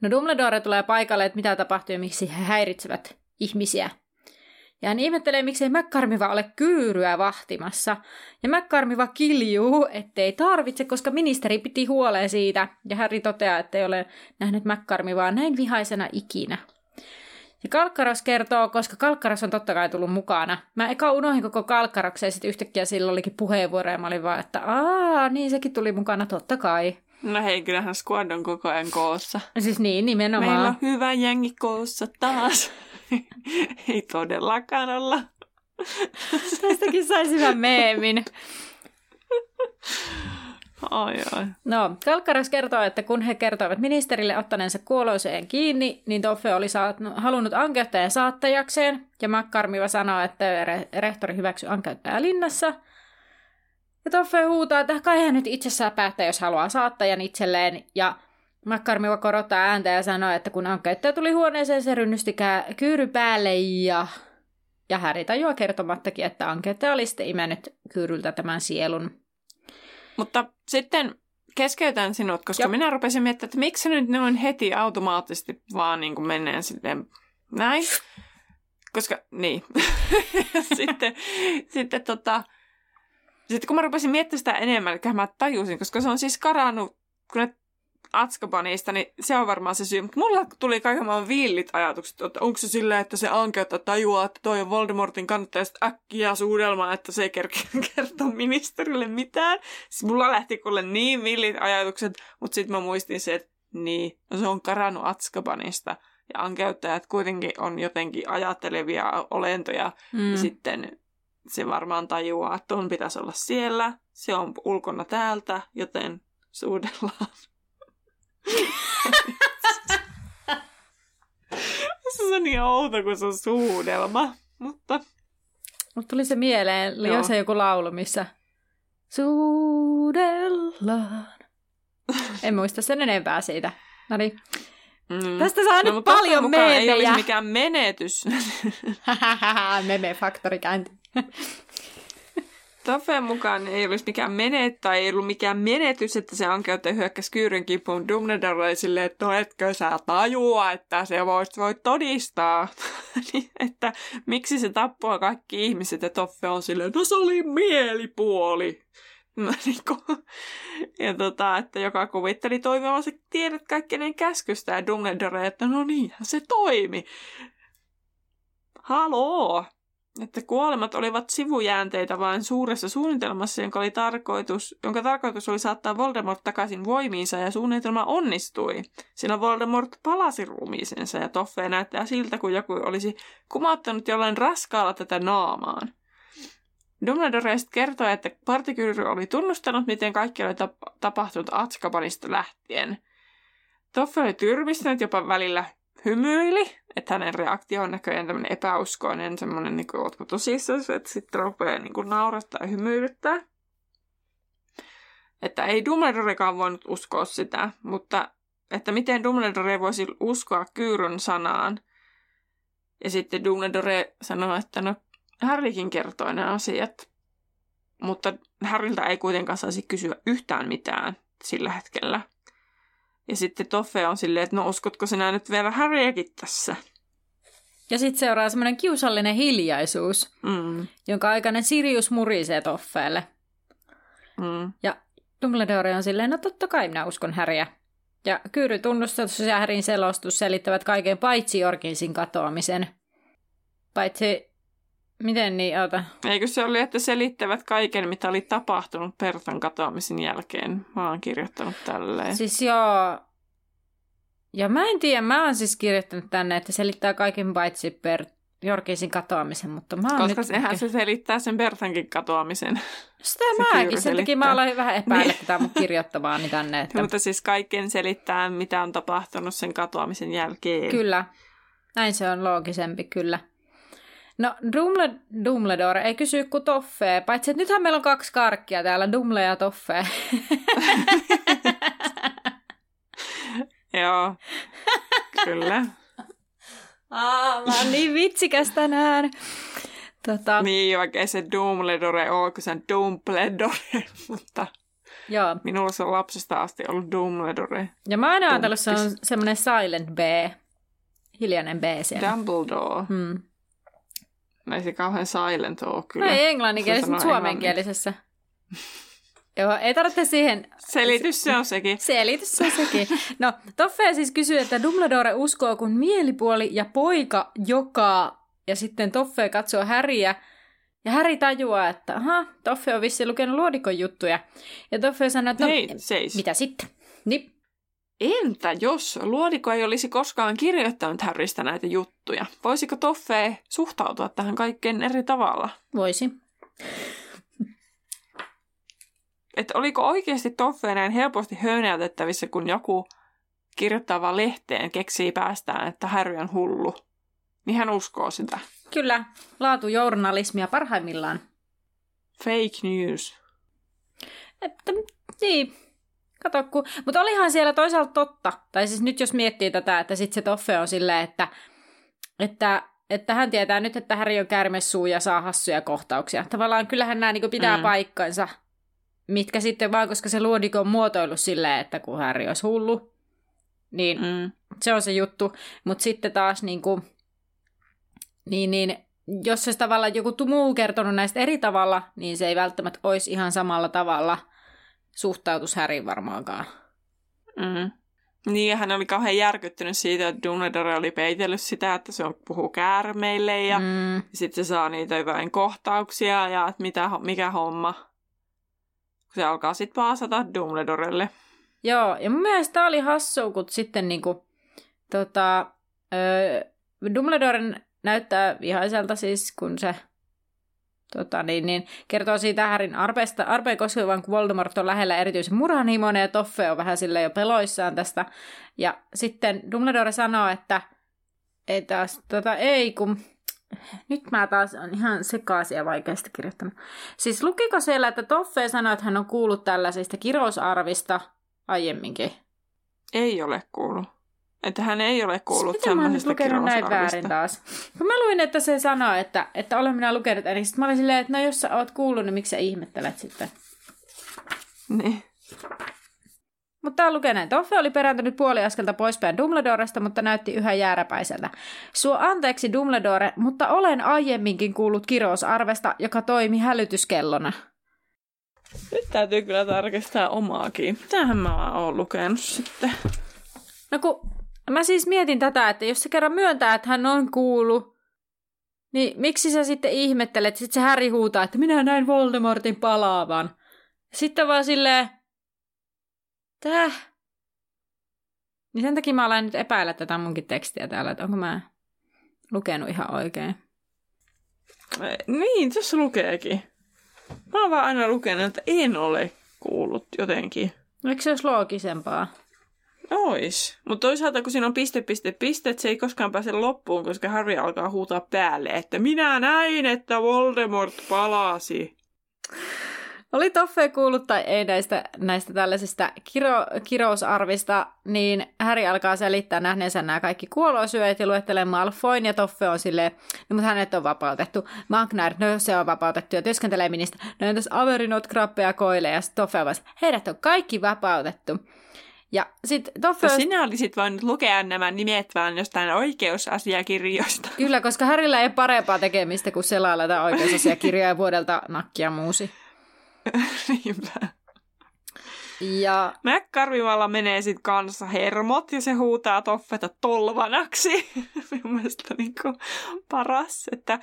No Dumbledore tulee paikalle, että mitä tapahtuu ja miksi he häiritsevät ihmisiä. Ja hän ihmettelee, miksei McCarmiva ole kyyryä vahtimassa. Ja McCarmiva kiljuu, ettei tarvitse, koska ministeri piti huoleen siitä. Ja Harry toteaa, ettei ole nähnyt McCarmivaa näin vihaisena ikinä. Ja Kalkkaros kertoo, koska Kalkkaros on totta kai tullut mukana. Mä eka unohdin koko Kalkkaroksen ja sitten yhtäkkiä sillä olikin puheenvuoro ja mä olin vaan, että aa, niin sekin tuli mukana, totta kai. No hei, kyllähän squad on koko ajan koossa. Siis niin, nimenomaan. Meillä on hyvä jengi koossa taas. ei todellakaan olla. Tästäkin saisi hyvän meemin. Ai ai. No, Kalkkaros kertoo, että kun he kertoivat ministerille ottaneensa kuoloiseen kiinni, niin Toffe oli saat, halunnut ankeuttajan saattajakseen, ja Makkarmiva sanoo, että re- rehtori hyväksyi ankeuttajaa linnassa. Ja Toffe huutaa, että kai hän nyt itse saa päättää, jos haluaa saattajan itselleen, ja Makkarmiva korottaa ääntä ja sanoo, että kun ankeuttaja tuli huoneeseen, se rynnysti kyyry päälle, ja... Ja Häri tajuaa kertomattakin, että ankeuttaja oli sitten imennyt kyyryltä tämän sielun. Mutta sitten keskeytän sinut, koska Jop. minä rupesin miettimään, että miksi nyt noin heti automaattisesti vaan niin kuin menee silleen näin. Koska, niin. sitten, sitten tota, sitten kun mä rupesin miettimään sitä enemmän, eli mä tajusin, koska se on siis karannut, kun ne Atskabanista, niin se on varmaan se syy. Mutta mulla tuli kaiken maailman villit ajatukset, että onko se silleen, että se ankeutta tajuaa, että toi on Voldemortin kannattaja sitten äkkiä suudelma, että se ei kerkeä kertoa ministerille mitään. Siis mulla lähti kuule niin villit ajatukset, mutta sitten mä muistin se, että niin, no se on karannut Atskabanista. Ja ankeuttajat kuitenkin on jotenkin ajattelevia olentoja. Mm. Ja sitten se varmaan tajuaa, että on pitäisi olla siellä. Se on ulkona täältä, joten suudellaan. se on niin outo, kun se on suudelma. Mutta Mutta tuli se mieleen, Joo. jos se joku laulu, missä suudellaan. en muista sen enempää siitä. No niin. mm. Tästä saa nyt mutta paljon mukaan Ei meemejä. olisi mikään menetys. Meme-faktori käynti. Toffeen mukaan ei olisi mikään menet tai ei ollut mikään menetys, että se ankeuttaja hyökkäsi kyyryn kipuun Dumbledore silleen, että no etkö sä tajua, että se voit, voit todistaa. Niin, että miksi se tappoi kaikki ihmiset ja Toffe on silleen, no se oli mielipuoli. niin ja tota, että joka kuvitteli toimivansa tiedät kaikkien käskystä ja Dumbledore, että no niin, se toimi. Haloo! Että kuolemat olivat sivujäänteitä vain suuressa suunnitelmassa, jonka, oli tarkoitus, jonka tarkoitus oli saattaa Voldemort takaisin voimiinsa ja suunnitelma onnistui. Sillä Voldemort palasi ruumiisensa ja Toffe näyttää siltä, kuin joku olisi kumauttanut jollain raskaalla tätä naamaan. Dumbledore kertoi, että partikyyry oli tunnustanut, miten kaikki oli tap- tapahtunut Atskabanista lähtien. Toffe oli tyrmistänyt jopa välillä hymyili, että hänen reaktio on näköjään tämmöinen epäuskoinen, semmoinen niin kuin, ootko tosissaan, että sitten rupeaa niin kuin naurattaa ja hymyilyttää. Että ei Dumbledorekaan voinut uskoa sitä, mutta että miten Dumbledore voisi uskoa Kyyrön sanaan. Ja sitten Dumbledore sanoi, että no Harrykin kertoi nämä asiat, mutta Harryltä ei kuitenkaan saisi kysyä yhtään mitään sillä hetkellä. Ja sitten Toffe on silleen, että no uskotko sinä nyt vielä Harryäkin tässä? Ja sitten seuraa semmoinen kiusallinen hiljaisuus, Mm. jonka aikainen Sirius murisee Toffeelle. Mm. Ja Dumbledore on silleen, no totta kai minä uskon Häriä. Ja Kyyry tunnustus ja Härin selostus selittävät kaiken paitsi Jorkinsin katoamisen. Paitsi, miten niin, ota. Eikö se oli, että selittävät kaiken, mitä oli tapahtunut Pertan katoamisen jälkeen? Mä oon kirjoittanut tälleen. Siis joo. Ja mä en tiedä, mä oon siis kirjoittanut tänne, että selittää kaiken paitsi per Jorkinsin katoamisen, mutta mä oon Koska nyt... sehän se selittää sen Bertankin katoamisen. Sitä se mäkin, sen takia mä aloin vähän epäillä Niin. tätä mun kirjoittavaani tänne. Että... Mutta siis kaiken selittää, mitä on tapahtunut sen katoamisen jälkeen. Kyllä, näin se on loogisempi, kyllä. No, Dumle, Dumbledore ei kysy kuin Toffee, paitsi että nythän meillä on kaksi karkkia täällä, Dumle ja Toffee. Joo, kyllä. Aa, mä oon niin vitsikäs tänään. Tota, Niin, vaikka ei se Dumbledore ole, kun se on Dumbledore, mutta joo. minulla se on lapsesta asti ollut Dumbledore. Ja mä oon ajatellut, se on semmoinen silent B, hiljainen B siellä. Dumbledore. Hmm. Ei se kauhean silent ole No kyllä. ei englanninkielisessä, suomenkielisessä. Joo, ei tarvitse siihen Selitys se on sekin. Selitys se on sekin. No, Toffe siis kysyy, että Dumbledore uskoo kun mielipuoli ja poika joka... Ja sitten Toffe katsoo Häriä. Ja Häri tajuaa, että aha, Toffe on vissiin lukenut luodikon juttuja. Ja Toffe sanoo, että no, Hei, seis. mitä sitten? Niin, Entä jos Luodiko ei olisi koskaan kirjoittanut Harrystä näitä juttuja? Voisiko Toffe suhtautua tähän kaikkeen eri tavalla? voisi. Että oliko oikeasti Toffe näin helposti höynäytettävissä, kun joku kirjoittaa vaan lehteen, keksii päästään, että Harry on hullu? Niin hän uskoo sitä. Kyllä, laatujournalismia parhaimmillaan. Fake news. Että, niin, kato kun... Mutta olihan siellä toisaalta totta. Tai siis nyt jos miettii tätä, että sitten se Toffe on silleen, että, että, että hän tietää nyt, että Häri on käärmessuu ja saa hassuja kohtauksia. Tavallaan kyllähän nämä niin pitää Mm. paikkansa, mitkä sitten vaan, koska se luodiko on muotoillut silleen, että kun Häri olisi hullu, niin Mm. se on se juttu. Mutta sitten taas niin kuin, niin, niin, jos se tavallaan joku tu- muu kertonut näistä eri tavalla, niin se ei välttämättä olisi ihan samalla tavalla suhtautus Häriin varmaankaan. Mm. Niin, ja hän oli kauhean järkyttynyt siitä, että Dumbledore oli peitellyt sitä, että se on, puhuu käärmeille ja mm. Sitten se saa niitä jotain kohtauksia ja että mitä, mikä homma. Se alkaa sitten paasata Dumbledorelle. joo, ja mun mielestä tää oli hassu, kun sitten niinku, tota, öö, Dumbledoren näyttää vihaiselta siis, kun se tota, niin, niin, kertoo siitä Härin arpeesta, arpeen koskevan, kun Voldemort on lähellä erityisen murhanhimoinen ja Toffe on vähän sille jo peloissaan tästä. Ja sitten Dumbledore sanoo, että taas, tota, ei kun nyt mä taas on ihan sekaisin ja vaikeasti kirjoittanut. Siis lukiko siellä, että Toffe sanoi, että hän on kuullut tällaisista kirousarvista aiemminkin? Ei ole kuullut. Että hän ei ole kuullut mä oon nyt semmoisesta lukenut näin väärin taas? Kun mä luin, että se sanoi, että, että olen minä lukenut, niin sitten mä olin silleen, että no jos sä oot kuullut, niin miksi sä ihmettelet sitten? Niin. Mutta tää lukee näin. Toffe oli perääntynyt puoli askelta poispäin Dumbledoresta, mutta näytti yhä jääräpäiseltä. Suo anteeksi Dumbledore, mutta olen aiemminkin kuullut kirousarvesta, joka toimi hälytyskellona. Nyt täytyy kyllä tarkistaa omaakin. Mitähän mä oon lukenut sitten? No kun mä siis mietin tätä, että jos se kerran myöntää, että hän on kuullut, niin miksi sä sitten ihmettelet? Sitten se Häri huutaa, että minä näin Voldemortin palaavan. Sitten vaan silleen, täh? Niin sen takia mä olen nyt epäillä tätä munkin tekstiä täällä, että onko mä lukenut ihan oikein. Niin, tässä lukeekin. Mä oon vaan aina lukenut, että en ole kuullut jotenkin. Eikö se olisi loogisempaa? Ois. Mutta toisaalta, kun siinä on piste, piste, piste, se ei koskaan pääse loppuun, koska Harry alkaa huutaa päälle, että minä näin, että Voldemort palasi. Oli Toffe kuullut tai ei näistä, näistä tällaisista kiro, kirousarvista, niin Häri alkaa selittää nähneensä nämä kaikki kuolosyöt ja luettelee Malfoyn ja Toffe on silleen, no mutta hänet on vapautettu. Magnar, no se on vapautettu ja työskentelee ministä. No entäs Averinot, Krappe ja Koile ja Toffe on vasta, heidät on kaikki vapautettu. Ja sit Toffe... Jos sinä olisit voinut lukea nämä nimet vaan jostain oikeusasiakirjoista. Kyllä, koska Härillä ei parempaa tekemistä kuin selailla tätä oikeusasiakirjoja vuodelta nakkia muusi. Niinpä. Ja Mäkkarvimalla menee sitten kanssa hermot ja se huutaa Toffeta tolvanaksi. Minun mielestä niin paras, että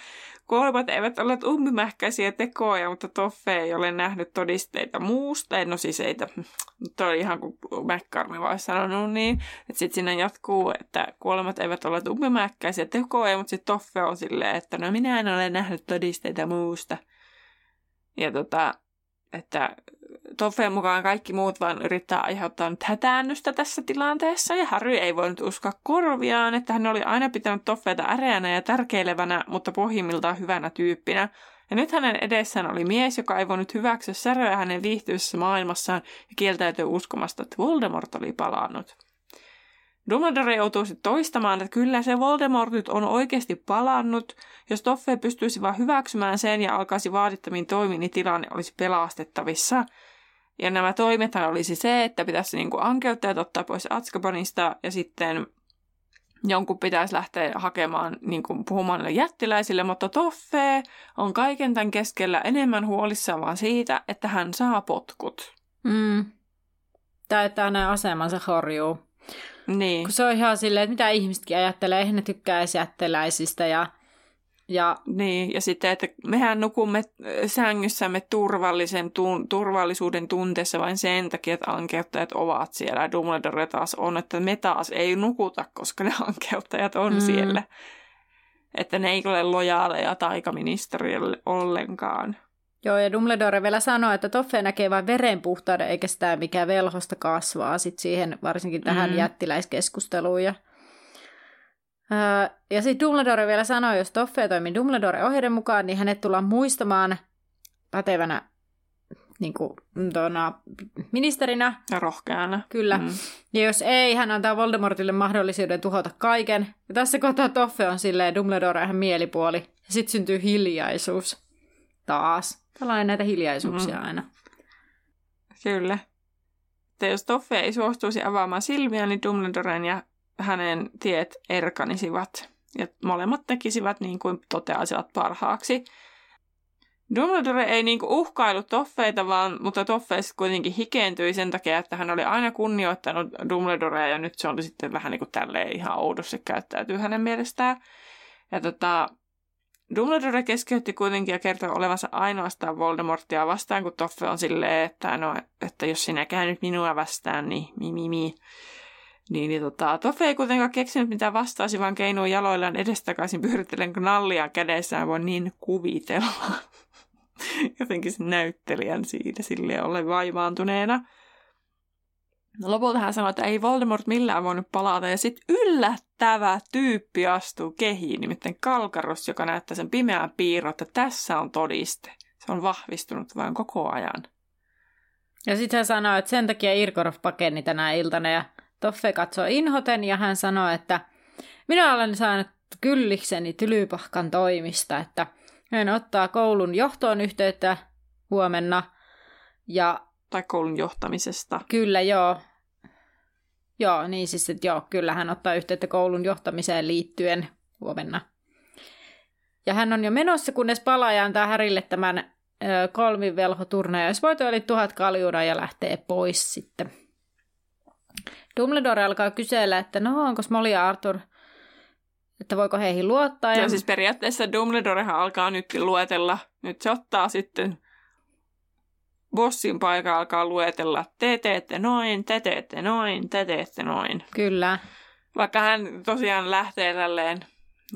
kuolemat eivät ole ummimähkäisiä tekoja, mutta Toffe ei ole nähnyt todisteita muusta. No siis ei, mutta oli ihan kuin Mäkkarmi olisi sanonut niin. Sitten siinä jatkuu, että kuolemat eivät ole ummimähkäisiä tekoja, mutta sitten Toffe on silleen, että no minä en ole nähnyt todisteita muusta. Ja tota, että Toffeen mukaan kaikki muut vaan yrittää aiheuttaa nyt hätäännystä tässä tilanteessa, ja Harry ei voinut uskoa korviaan, että hän oli aina pitänyt Toffeeta äreänä ja tärkeilevänä, mutta pohjimmiltaan hyvänä tyyppinä. Ja nyt hänen edessään oli mies, joka ei voinut hyväksyä säröä hänen viihtyisessä maailmassaan ja kieltäytyi uskomasta, että Voldemort oli palannut. Dumbledore joutuu sitten toistamaan, että kyllä se Voldemort nyt on oikeasti palannut. Jos Toffe pystyisi vain hyväksymään sen ja alkaisi vaadittamiin toimiin, niin tilanne olisi pelastettavissa. Ja nämä toimethan olisi se, että pitäisi niin ankeuttajat ottaa pois Atskabanista ja sitten jonkun pitäisi lähteä hakemaan, niin kuin puhumaan jättiläisille, mutta Toffe on kaiken tämän keskellä enemmän huolissaan vaan siitä, että hän saa potkut. Mm. Tai että hänen asemansa horjuu. Niin. Kun se on ihan silleen, että mitä ihmisetkin ajattelee, eihän ne tykkää jätteläisistä ja ja, niin, ja sitten, että mehän nukumme sängyssämme turvallisen tun, turvallisuuden tunteessa vain sen takia, että ankeuttajat ovat siellä. Ja Dumbledore taas on, että me taas ei nukuta, koska ne ankeuttajat on mm. siellä. Että ne ei ole lojaaleja taikaministeriölle ollenkaan. Joo, ja Dumbledore vielä sanoi, että Toffe näkee vain verenpuhtauden, eikä sitä mikä velhosta kasvaa sit siihen, varsinkin tähän mm. jättiläiskeskusteluun. Ja, ja sitten Dumbledore vielä sanoi, jos Toffe toimii Dumbledore-ohjeiden mukaan, niin hänet tullaan muistamaan pätevänä niin kuin, tuona, ministerinä. Ja rohkeana. Kyllä. Mm. Ja jos ei, hän antaa Voldemortille mahdollisuuden tuhota kaiken. Ja tässä kohtaa Toffe on silleen Dumbledore ihan mielipuoli. Ja sitten syntyy hiljaisuus. Taas. Tällainen näitä hiljaisuuksia mm. aina. Kyllä. Että jos Toffe ei suostuisi avaamaan silmiä, niin Dumbledoren ja hänen tiet erkanisivat. Ja molemmat tekisivät niin kuin toteaisivat parhaaksi. Dumbledore ei niinku uhkailu Toffeita, vaan, mutta Toffe kuitenkin hikentyi sen takia, että hän oli aina kunnioittanut Dumbledorea ja nyt se oli sitten vähän niin kuin tälleen ihan oudosti käyttäytyy hänen mielestään. Ja tota, Dumbledore keskeytti kuitenkin ja kertoi olevansa ainoastaan Voldemortia vastaan, kun Toffe on silleen, että, no, että jos sinä nyt minua vastaan, niin mi, mi, mi. Niin, niin tota, Toffe ei kuitenkaan keksinyt mitään vastaasi, vaan keinuu jaloillaan edestakaisin pyörittelen nallia kädessään, voi niin kuvitella. Jotenkin sen näyttelijän siitä sille ole vaivaantuneena. No lopulta hän sanoi, että ei Voldemort millään voinut palata. Ja sitten yllättävä tyyppi astuu kehiin, nimittäin Kalkaros, joka näyttää sen pimeän piirron, että tässä on todiste. Se on vahvistunut vain koko ajan. Ja sitten hän sanoi, että sen takia Irkorov pakeni tänä iltana ja Toffe katsoi inhoten ja hän sanoi, että minä olen saanut kyllikseni Tylypahkan toimista, että hän ottaa koulun johtoon yhteyttä huomenna ja tai koulun johtamisesta. Kyllä, joo. Joo, niin siis, että joo, kyllä hän ottaa yhteyttä koulun johtamiseen liittyen huomenna. Ja hän on jo menossa, kunnes palaaja antaa Härille tämän kolmivelhoturne, ja jos voito oli tuhat kaljuna ja lähtee pois sitten. Dumbledore alkaa kysellä, että no onko Molly ja Arthur, että voiko heihin luottaa. Ja, ja siis periaatteessa Dumbledorehan alkaa nyt luetella, nyt se ottaa sitten bossin paikka alkaa luetella, te teette noin, te teette noin, te teette noin. Kyllä. Vaikka hän tosiaan lähtee tälleen,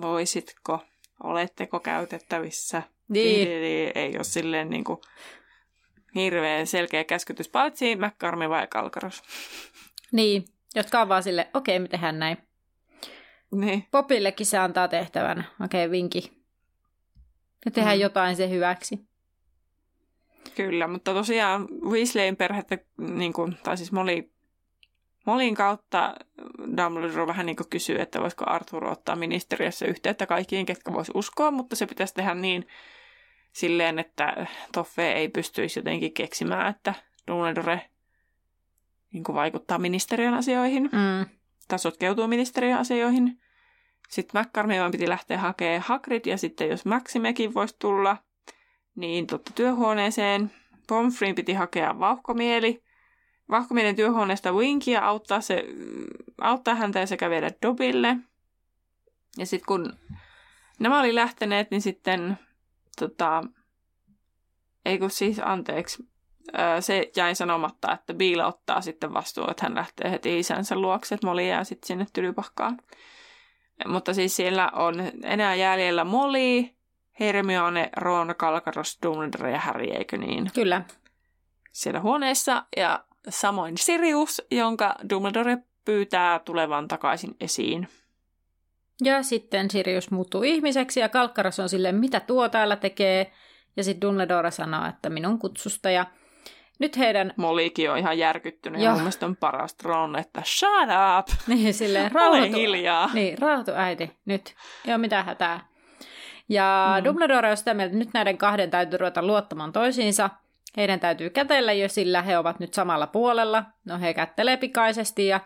voisitko, oletteko käytettävissä. Niin. Ei ole silleen niin kuin hirveän selkeä käskytys, paitsi McCarmi vai Kalkaros. Niin, jotka on vaan sille, okei, okay, me tehdään näin. Niin. Popillekin se antaa tehtävän, okei, okay, vinki. Ja tehdään mm. jotain se hyväksi. Kyllä, mutta tosiaan Weasleyin perhettä, niin kuin, tai siis Molly, Molin kautta Dumbledore vähän niin kuin kysyy, että voisiko Arthur ottaa ministeriössä yhteyttä kaikkiin, ketkä voisi uskoa, mutta se pitäisi tehdä niin silleen, että Toffe ei pystyisi jotenkin keksimään, että Dumbledore niin kuin vaikuttaa ministeriön asioihin, mm. tai sotkeutuu ministeriön asioihin. Sitten McCartney piti lähteä hakemaan Hagrid, ja sitten jos Maximekin voisi tulla – niin totta työhuoneeseen. Pomfrin piti hakea vauhkomieli. Vauhkomielen työhuoneesta Winkia auttaa, se, auttaa häntä ja sekä viedä Dobille. Ja sitten kun nämä oli lähteneet, niin sitten tota, ei kun siis anteeksi, se jäi sanomatta, että Biila ottaa sitten vastuun, että hän lähtee heti isänsä luokse, että Molly jää sitten sinne tylypahkaan. Mutta siis siellä on enää jäljellä Molly, Hermione, Ron, Kalkaros, Dumbledore ja Harry, eikö niin? Kyllä. Siellä huoneessa ja samoin Sirius, jonka Dumbledore pyytää tulevan takaisin esiin. Ja sitten Sirius muuttuu ihmiseksi ja Kalkkaros on silleen, mitä tuo täällä tekee. Ja sitten Dumbledore sanoo, että minun kutsusta. Ja nyt heidän... Molikin on ihan järkyttynyt Joo. ja mun mielestä on parasta Ron, että shut up! Niin, silleen, rauhoitu. hiljaa. Niin, rauhoitu äiti, nyt. Joo, mitä hätää. Ja mm. Dumbledore on sitä mieltä, että nyt näiden kahden täytyy ruveta luottamaan toisiinsa. Heidän täytyy kätellä jo, sillä he ovat nyt samalla puolella. No he kättelee pikaisesti ja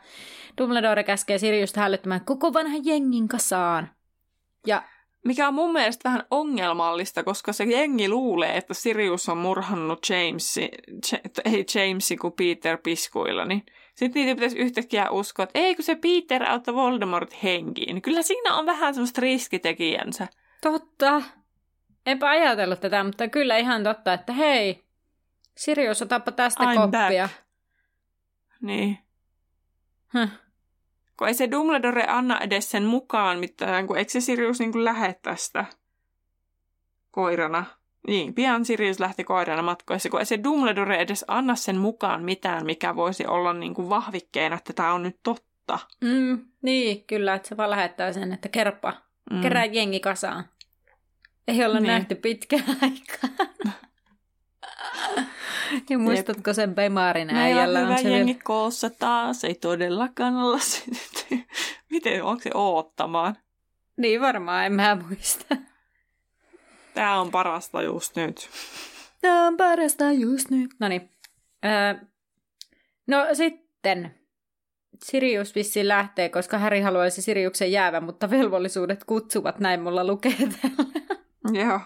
Dumbledore käskee Siriusta hälyttämään koko vanhan jengin kasaan. Ja mikä on mun mielestä vähän ongelmallista, koska se jengi luulee, että Sirius on murhannut Jamesi, ei Jamesi kuin Peter piskuilla, niin sitten niitä pitäisi yhtäkkiä uskoa, että ei kun se Peter auttaa Voldemort henkiin. Kyllä siinä on vähän semmoista riskitekijänsä. Totta. Enpä ajatellut tätä, mutta kyllä ihan totta, että hei, Sirius, otapa tästä I'm koppia. Back. Niin. Huh. Kun ei se Dumbledore anna edes sen mukaan mitään, kun eikö se Sirius niin kuin lähde tästä koirana. Niin, pian Sirius lähti koirana matkoissa, kun ei se Dumbledore edes anna sen mukaan mitään, mikä voisi olla niin kuin vahvikkeena, että tämä on nyt totta. Mm, niin, kyllä, että se vaan lähettää sen, että kerppa, mm. kerää jengi kasaan. Ei olla niin. nähty pitkään aikaan. ja muistatko sen Bemaarin äijällä? on hyvä jengi koossa taas, ei todellakaan olla Miten, onko se oottamaan? Niin varmaan, en mä muista. Tää on parasta just nyt. Tää on parasta just nyt. No niin. Öö, no sitten. Sirius vissi lähtee, koska Häri haluaisi Siriuksen jäävän, mutta velvollisuudet kutsuvat, näin mulla lukee täällä. Joo.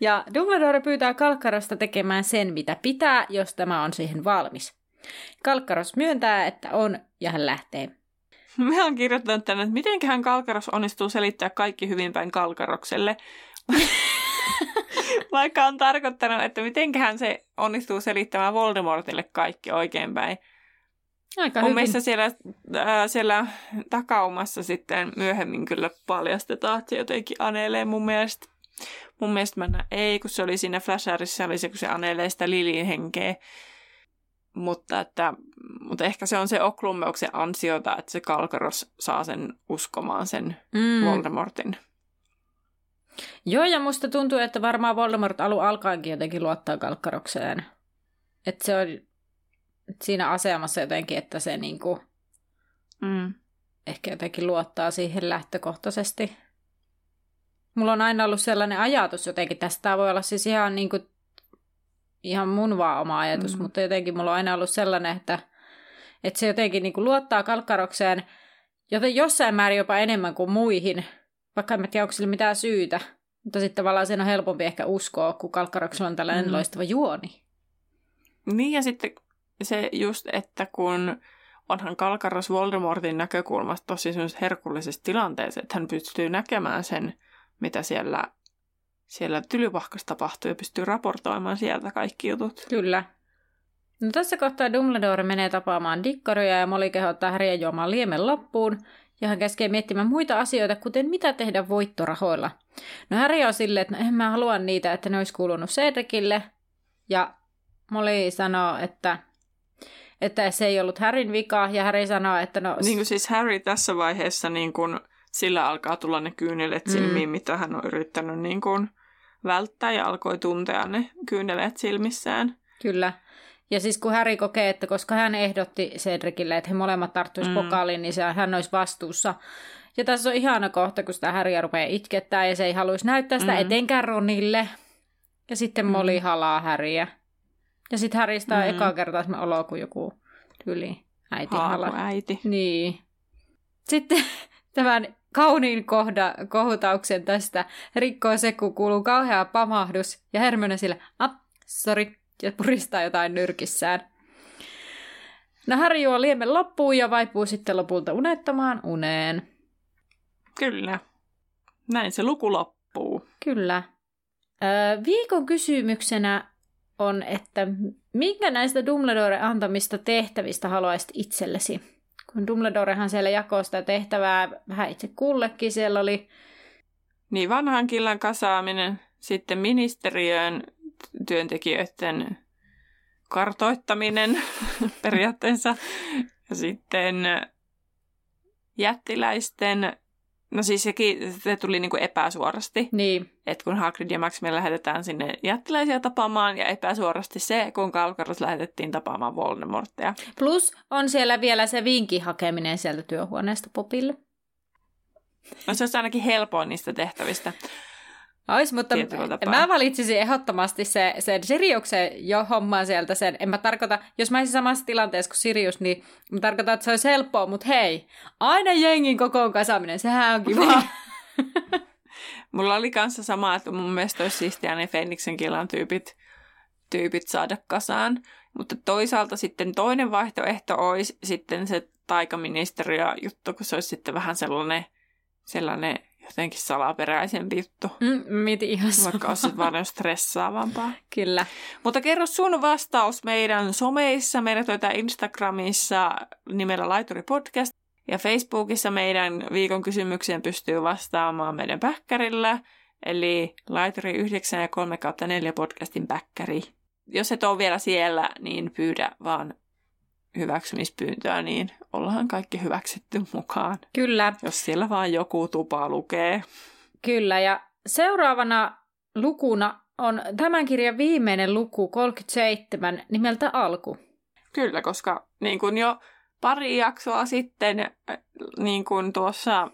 Ja Dumbledore pyytää Kalkkarosta tekemään sen, mitä pitää, jos tämä on siihen valmis. Kalkkaros myöntää, että on, ja hän lähtee. Mä oon kirjoittanut tänne, että mitenköhän Kalkaros onnistuu selittää kaikki hyvin päin Kalkarokselle. Vaikka on tarkoittanut, että mitenköhän se onnistuu selittämään Voldemortille kaikki oikeinpäin. Aika Mun hyvin. mielestä siellä, äh, siellä takaumassa sitten myöhemmin kyllä paljastetaan, että se jotenkin anelee mun mielestä. Mun mielestä mä näin, ei, kun se oli siinä Flasharissa, oli se, kun se anelee sitä Lilin henkeä. Mutta, että, mutta ehkä se on se Oklummeuksen ansiota, että se Kalkaros saa sen uskomaan sen mm. Voldemortin. Joo, ja musta tuntuu, että varmaan Voldemort alu alkaenkin jotenkin luottaa Kalkkarokseen. Että se on siinä asemassa jotenkin, että se niinku mm. ehkä jotenkin luottaa siihen lähtökohtaisesti. Mulla on aina ollut sellainen ajatus jotenkin, tästä voi olla siis ihan, niin kuin, ihan mun vaan oma ajatus, mm. mutta jotenkin mulla on aina ollut sellainen, että, että se jotenkin niin kuin luottaa kalkkarokseen joten jossain määrin jopa enemmän kuin muihin, vaikka en tiedä, onko sillä mitään syytä. Mutta sitten tavallaan sen on helpompi ehkä uskoa, kun Kalkkaroksella on tällainen mm. loistava juoni. Niin ja sitten se just, että kun onhan Kalkaros Voldemortin näkökulmasta tosi herkullisessa tilanteessa, että hän pystyy näkemään sen, mitä siellä, siellä tylypahkassa tapahtuu ja pystyy raportoimaan sieltä kaikki jutut. Kyllä. No tässä kohtaa Dumbledore menee tapaamaan Dikkaria ja Molly kehottaa Harrya juomaan liemen loppuun, ja hän käskee miettimään muita asioita, kuten mitä tehdä voittorahoilla. No Harry on silleen, että no en mä halua niitä, että ne olisi kuulunut Cedricille, ja Molly sanoo, että että se ei ollut Harryn vika, ja Harry sanoo, että no... Niin kuin siis Harry tässä vaiheessa, niin kuin, sillä alkaa tulla ne kyyneleet mm. silmiin, mitä hän on yrittänyt niin kuin, välttää, ja alkoi tuntea ne kyyneleet silmissään. Kyllä. Ja siis kun Harry kokee, että koska hän ehdotti Cedricille, että he molemmat tarttuisivat mm. pokaaliin, niin se, hän olisi vastuussa. Ja tässä on ihana kohta, kun sitä Harrya rupeaa itkettää ja se ei haluaisi näyttää sitä mm. etenkään Ronille. Ja sitten Molly mm. halaa Harryä. Ja sitten Harrystä on mm. eka kertaa semmoinen olo kuin joku tyyli äiti halaa. äiti. Niin. Sitten tämän kauniin kohda, kohutauksen tästä rikkoo se, kun kuuluu kauhea pamahdus. Ja Hermione sillä, ah, sorry, ja puristaa jotain nyrkissään. No Harry juo liemen loppuun ja vaipuu sitten lopulta unettamaan uneen. Kyllä. Näin se luku loppuu. Kyllä. Öö, viikon kysymyksenä on, että minkä näistä Dumbledore antamista tehtävistä haluaisit itsellesi? Kun Dumbledorehan siellä jakoi sitä tehtävää vähän itse kullekin, siellä oli... Niin, vanhan killan kasaaminen, sitten ministeriön työntekijöiden kartoittaminen periaatteessa. Ja sitten jättiläisten, no siis sekin se tuli niinku epäsuorasti. Niin. Että kun Hagrid ja Maximia lähetetään sinne jättiläisiä tapaamaan ja epäsuorasti se, kun Kalkaros lähetettiin tapaamaan Voldemortia. Plus on siellä vielä se vinkin hakeminen sieltä työhuoneesta Popille. No se olisi ainakin helpoin niistä tehtävistä. Ois, mutta mä valitsisin ehdottomasti se, sen Siriuksen jo hommaan sieltä sen. En mä tarkoita, jos mä olisin samassa tilanteessa kuin Sirius, niin mä tarkoitan, että se olisi helppoa, mutta hei, aina jengin kokoon kasaaminen, sehän on kiva. Mulla oli kanssa sama, että mun mielestä olisi siistiä ne Fenniksen kilan tyypit, tyypit saada kasaan. Mutta toisaalta sitten toinen vaihtoehto olisi sitten se taikaministeriö juttu, kun se olisi sitten vähän sellainen, sellainen jotenkin salaperäisempi juttu. Mm, mietin ihan Vaikka olisi vaan stressaavampaa. Kyllä. Mutta kerro sun vastaus meidän someissa. Meidät löytää Instagramissa nimellä Laituri Podcast. Ja Facebookissa meidän viikon kysymykseen pystyy vastaamaan meidän päkkärillä. Eli Laituri 9 ja 3 4 podcastin päkkäri. Jos et ole vielä siellä, niin pyydä vaan hyväksymispyyntöä, niin ollaan kaikki hyväksytty mukaan. Kyllä. Jos siellä vaan joku tupa lukee. Kyllä, ja seuraavana lukuna on tämän kirjan viimeinen luku 37 nimeltä Alku. Kyllä, koska niin kuin jo pari jaksoa sitten äh, niin kuin tuossa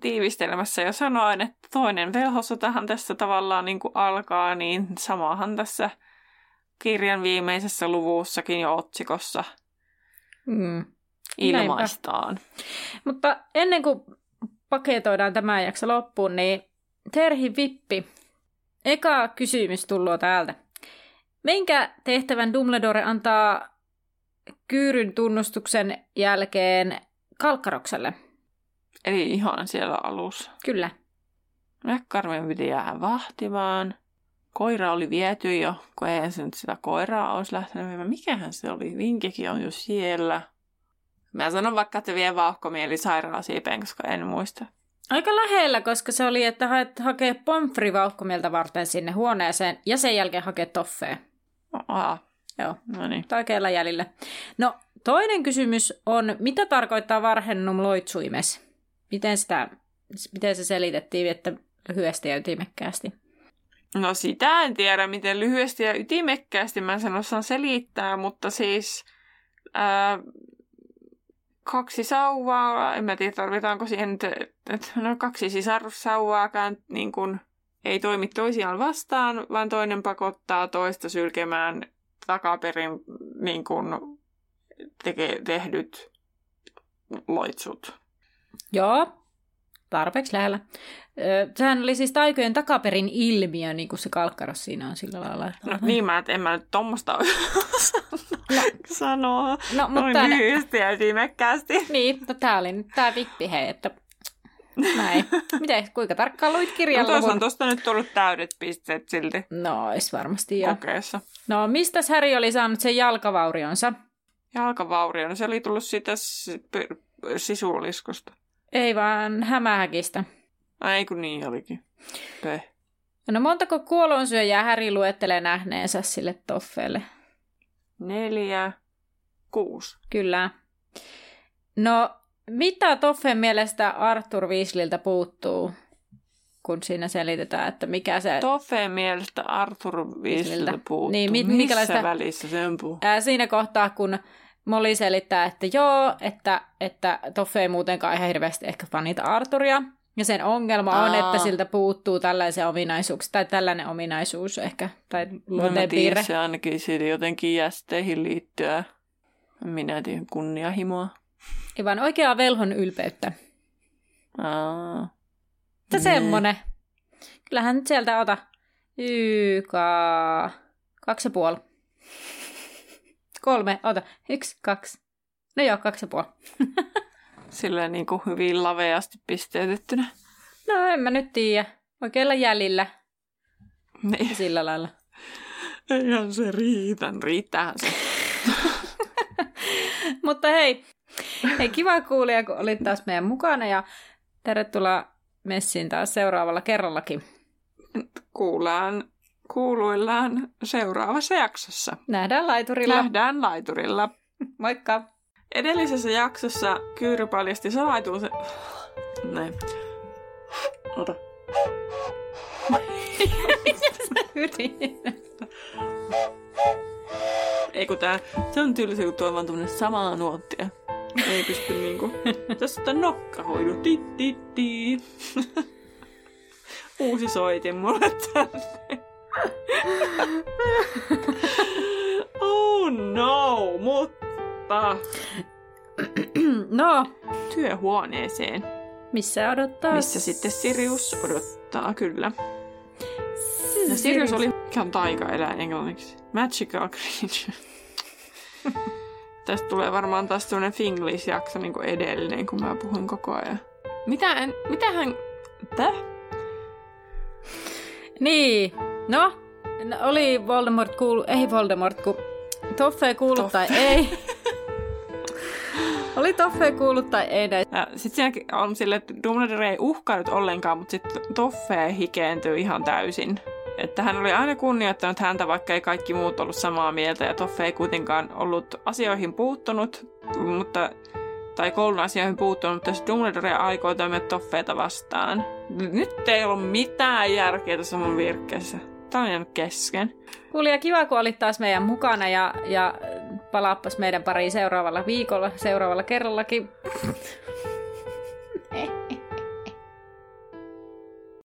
tiivistelmässä jo sanoin, että toinen velhosotahan tässä tavallaan niin kuin alkaa, niin samahan tässä kirjan viimeisessä luvussakin jo otsikossa – mm. ilmaistaan. Näinpä. Mutta ennen kuin paketoidaan tämä jakso loppuun, niin Terhi Vippi, eka kysymys tullut täältä. Minkä tehtävän Dumbledore antaa Kyyryn tunnustuksen jälkeen Kalkkarokselle? Eli ihan siellä alussa. Kyllä. Mäkkarmen piti jäädä vahtimaan. Koira oli viety jo, kun ei se nyt sitä koiraa olisi lähtenyt viemään. Mikähän se oli? Vinkikin on jo siellä. Mä sanon vaikka, että vie vauhkomieli sairaalasiipeen, koska en muista. Aika lähellä, koska se oli, että haet hakee pomfri vauhkomieltä varten sinne huoneeseen ja sen jälkeen hakee toffee. Aha. Joo, no niin. oikealla jäljellä. No, toinen kysymys on, mitä tarkoittaa varhennum loitsuimes? Miten, sitä, miten se selitettiin, että lyhyesti ja ytimekkäästi? No sitä en tiedä, miten lyhyesti ja ytimekkäästi mä sen osaan selittää, mutta siis ää, kaksi sauvaa, en mä tiedä tarvitaanko siihen, että no kaksi sisarussauvaakaan niin kun, ei toimi toisiaan vastaan, vaan toinen pakottaa toista sylkemään takaperin niin kun, teke, tehdyt loitsut. Joo, tarpeeksi lähellä. Sehän oli siis taikojen takaperin ilmiö, niin kuin se kalkkaros siinä on sillä lailla. No niin, mä, et en mä nyt tommosta No. sanoa. No, Noin mutta... lyhyesti ja ytimekkäästi. Niin, no tää oli nyt tää vippi, hei, että näin. Miten, kuinka tarkkaan luit No kirjan toisaalta luvun? tosta nyt tullut täydet pisteet silti No, ois varmasti jo. kokeessa. No, mistä Häri oli saanut sen jalkavaurionsa? Jalkavaurio, no se oli tullut siitä sisuliskosta. Ei vaan hämähäkistä. Ai kun niin olikin. Peh. No montako kuolonsyöjää Häri luettelee nähneensä sille toffeelle? Neljä, kuusi. Kyllä. No, mitä Toffen mielestä Arthur Weasleyltä puuttuu, kun siinä selitetään, että mikä se... Toffeen mielestä Arthur Weasleyiltä Weasleyiltä. puuttuu. Niin, mi- Missä välissä se on puu? Ää, siinä kohtaa, kun Molly selittää, että joo, että, että Toffe ei muutenkaan ihan hirveästi ehkä fanita Arturia. Ja sen ongelma on, Aa. että siltä puuttuu tällaisia ominaisuuksia, tai tällainen ominaisuus ehkä, tai mä tiedän, luonteenpiirre. se ainakin siitä jotenkin jästeihin liittyä. Minä tiedän kunnianhimoa. Ei vaan oikeaa velhon ylpeyttä. Aa. Että Nee. semmonen. Kyllähän nyt sieltä ota. YK. Kaksi ja puoli. Kolme, ota. Yksi, kaksi. No joo, kaksi ja puoli. Sillä niin kuin hyvin laveasti pisteytettynä. No en mä nyt tiedä. Oikealla jäljillä. Niin. Sillä lailla. Eihän se riitä. Riittäähän se. Mutta hei, hei kiva kuulija, kun olit taas meidän mukana ja tervetuloa messiin taas seuraavalla kerrallakin. Kuullaan, kuuluillaan seuraavassa jaksossa. Nähdään laiturilla. Nähdään laiturilla. Moikka! Edellisessä jaksossa Kyyry paljasti salaisuus... Näin. Ota. Ei kun tää, se on tylsä, kun tuo on vaan tämmönen samaa nuottia. Ei pysty niinku... Tästä nokkahoidu. Ti, ti, ti. Uusi soitin mulle tänne. oh no, mutta no, työhuoneeseen, missä odottaa? missä sitten Sirius odottaa, kyllä. Ja Sirius oli, mikä on taikaeläin englanniksi? Magical creature. Tästä tulee varmaan taas sellainen Finglish-jakso niin kuin edellinen, kun mä puhun koko ajan. Mitä, en, mitä hän... Täh? Niin, no, oli Voldemort kuulu, ei Voldemort, kun Toffe ei kuulu tai ei. oli Toffe ei kuulu tai ei näin. Ja sit siinäkin on sille, että Dumbledore ei uhkaillut ollenkaan, mutta sitten Toffe hikeentyy ihan täysin. Että hän oli aina kunnioittanut häntä, vaikka ei kaikki muut ollut samaa mieltä, ja Toffe ei kuitenkaan ollut asioihin puuttunut, mutta tai koulun asioihin puuttunut, mutta jos Dumbledore aikoo toimia Toffeeta vastaan. Nyt ei ollut mitään järkeä tässä mun virkkeessä tarinan kesken. Kuulija, kiva kun olit taas meidän mukana ja, ja palaappas meidän pariin seuraavalla viikolla, seuraavalla kerrallakin.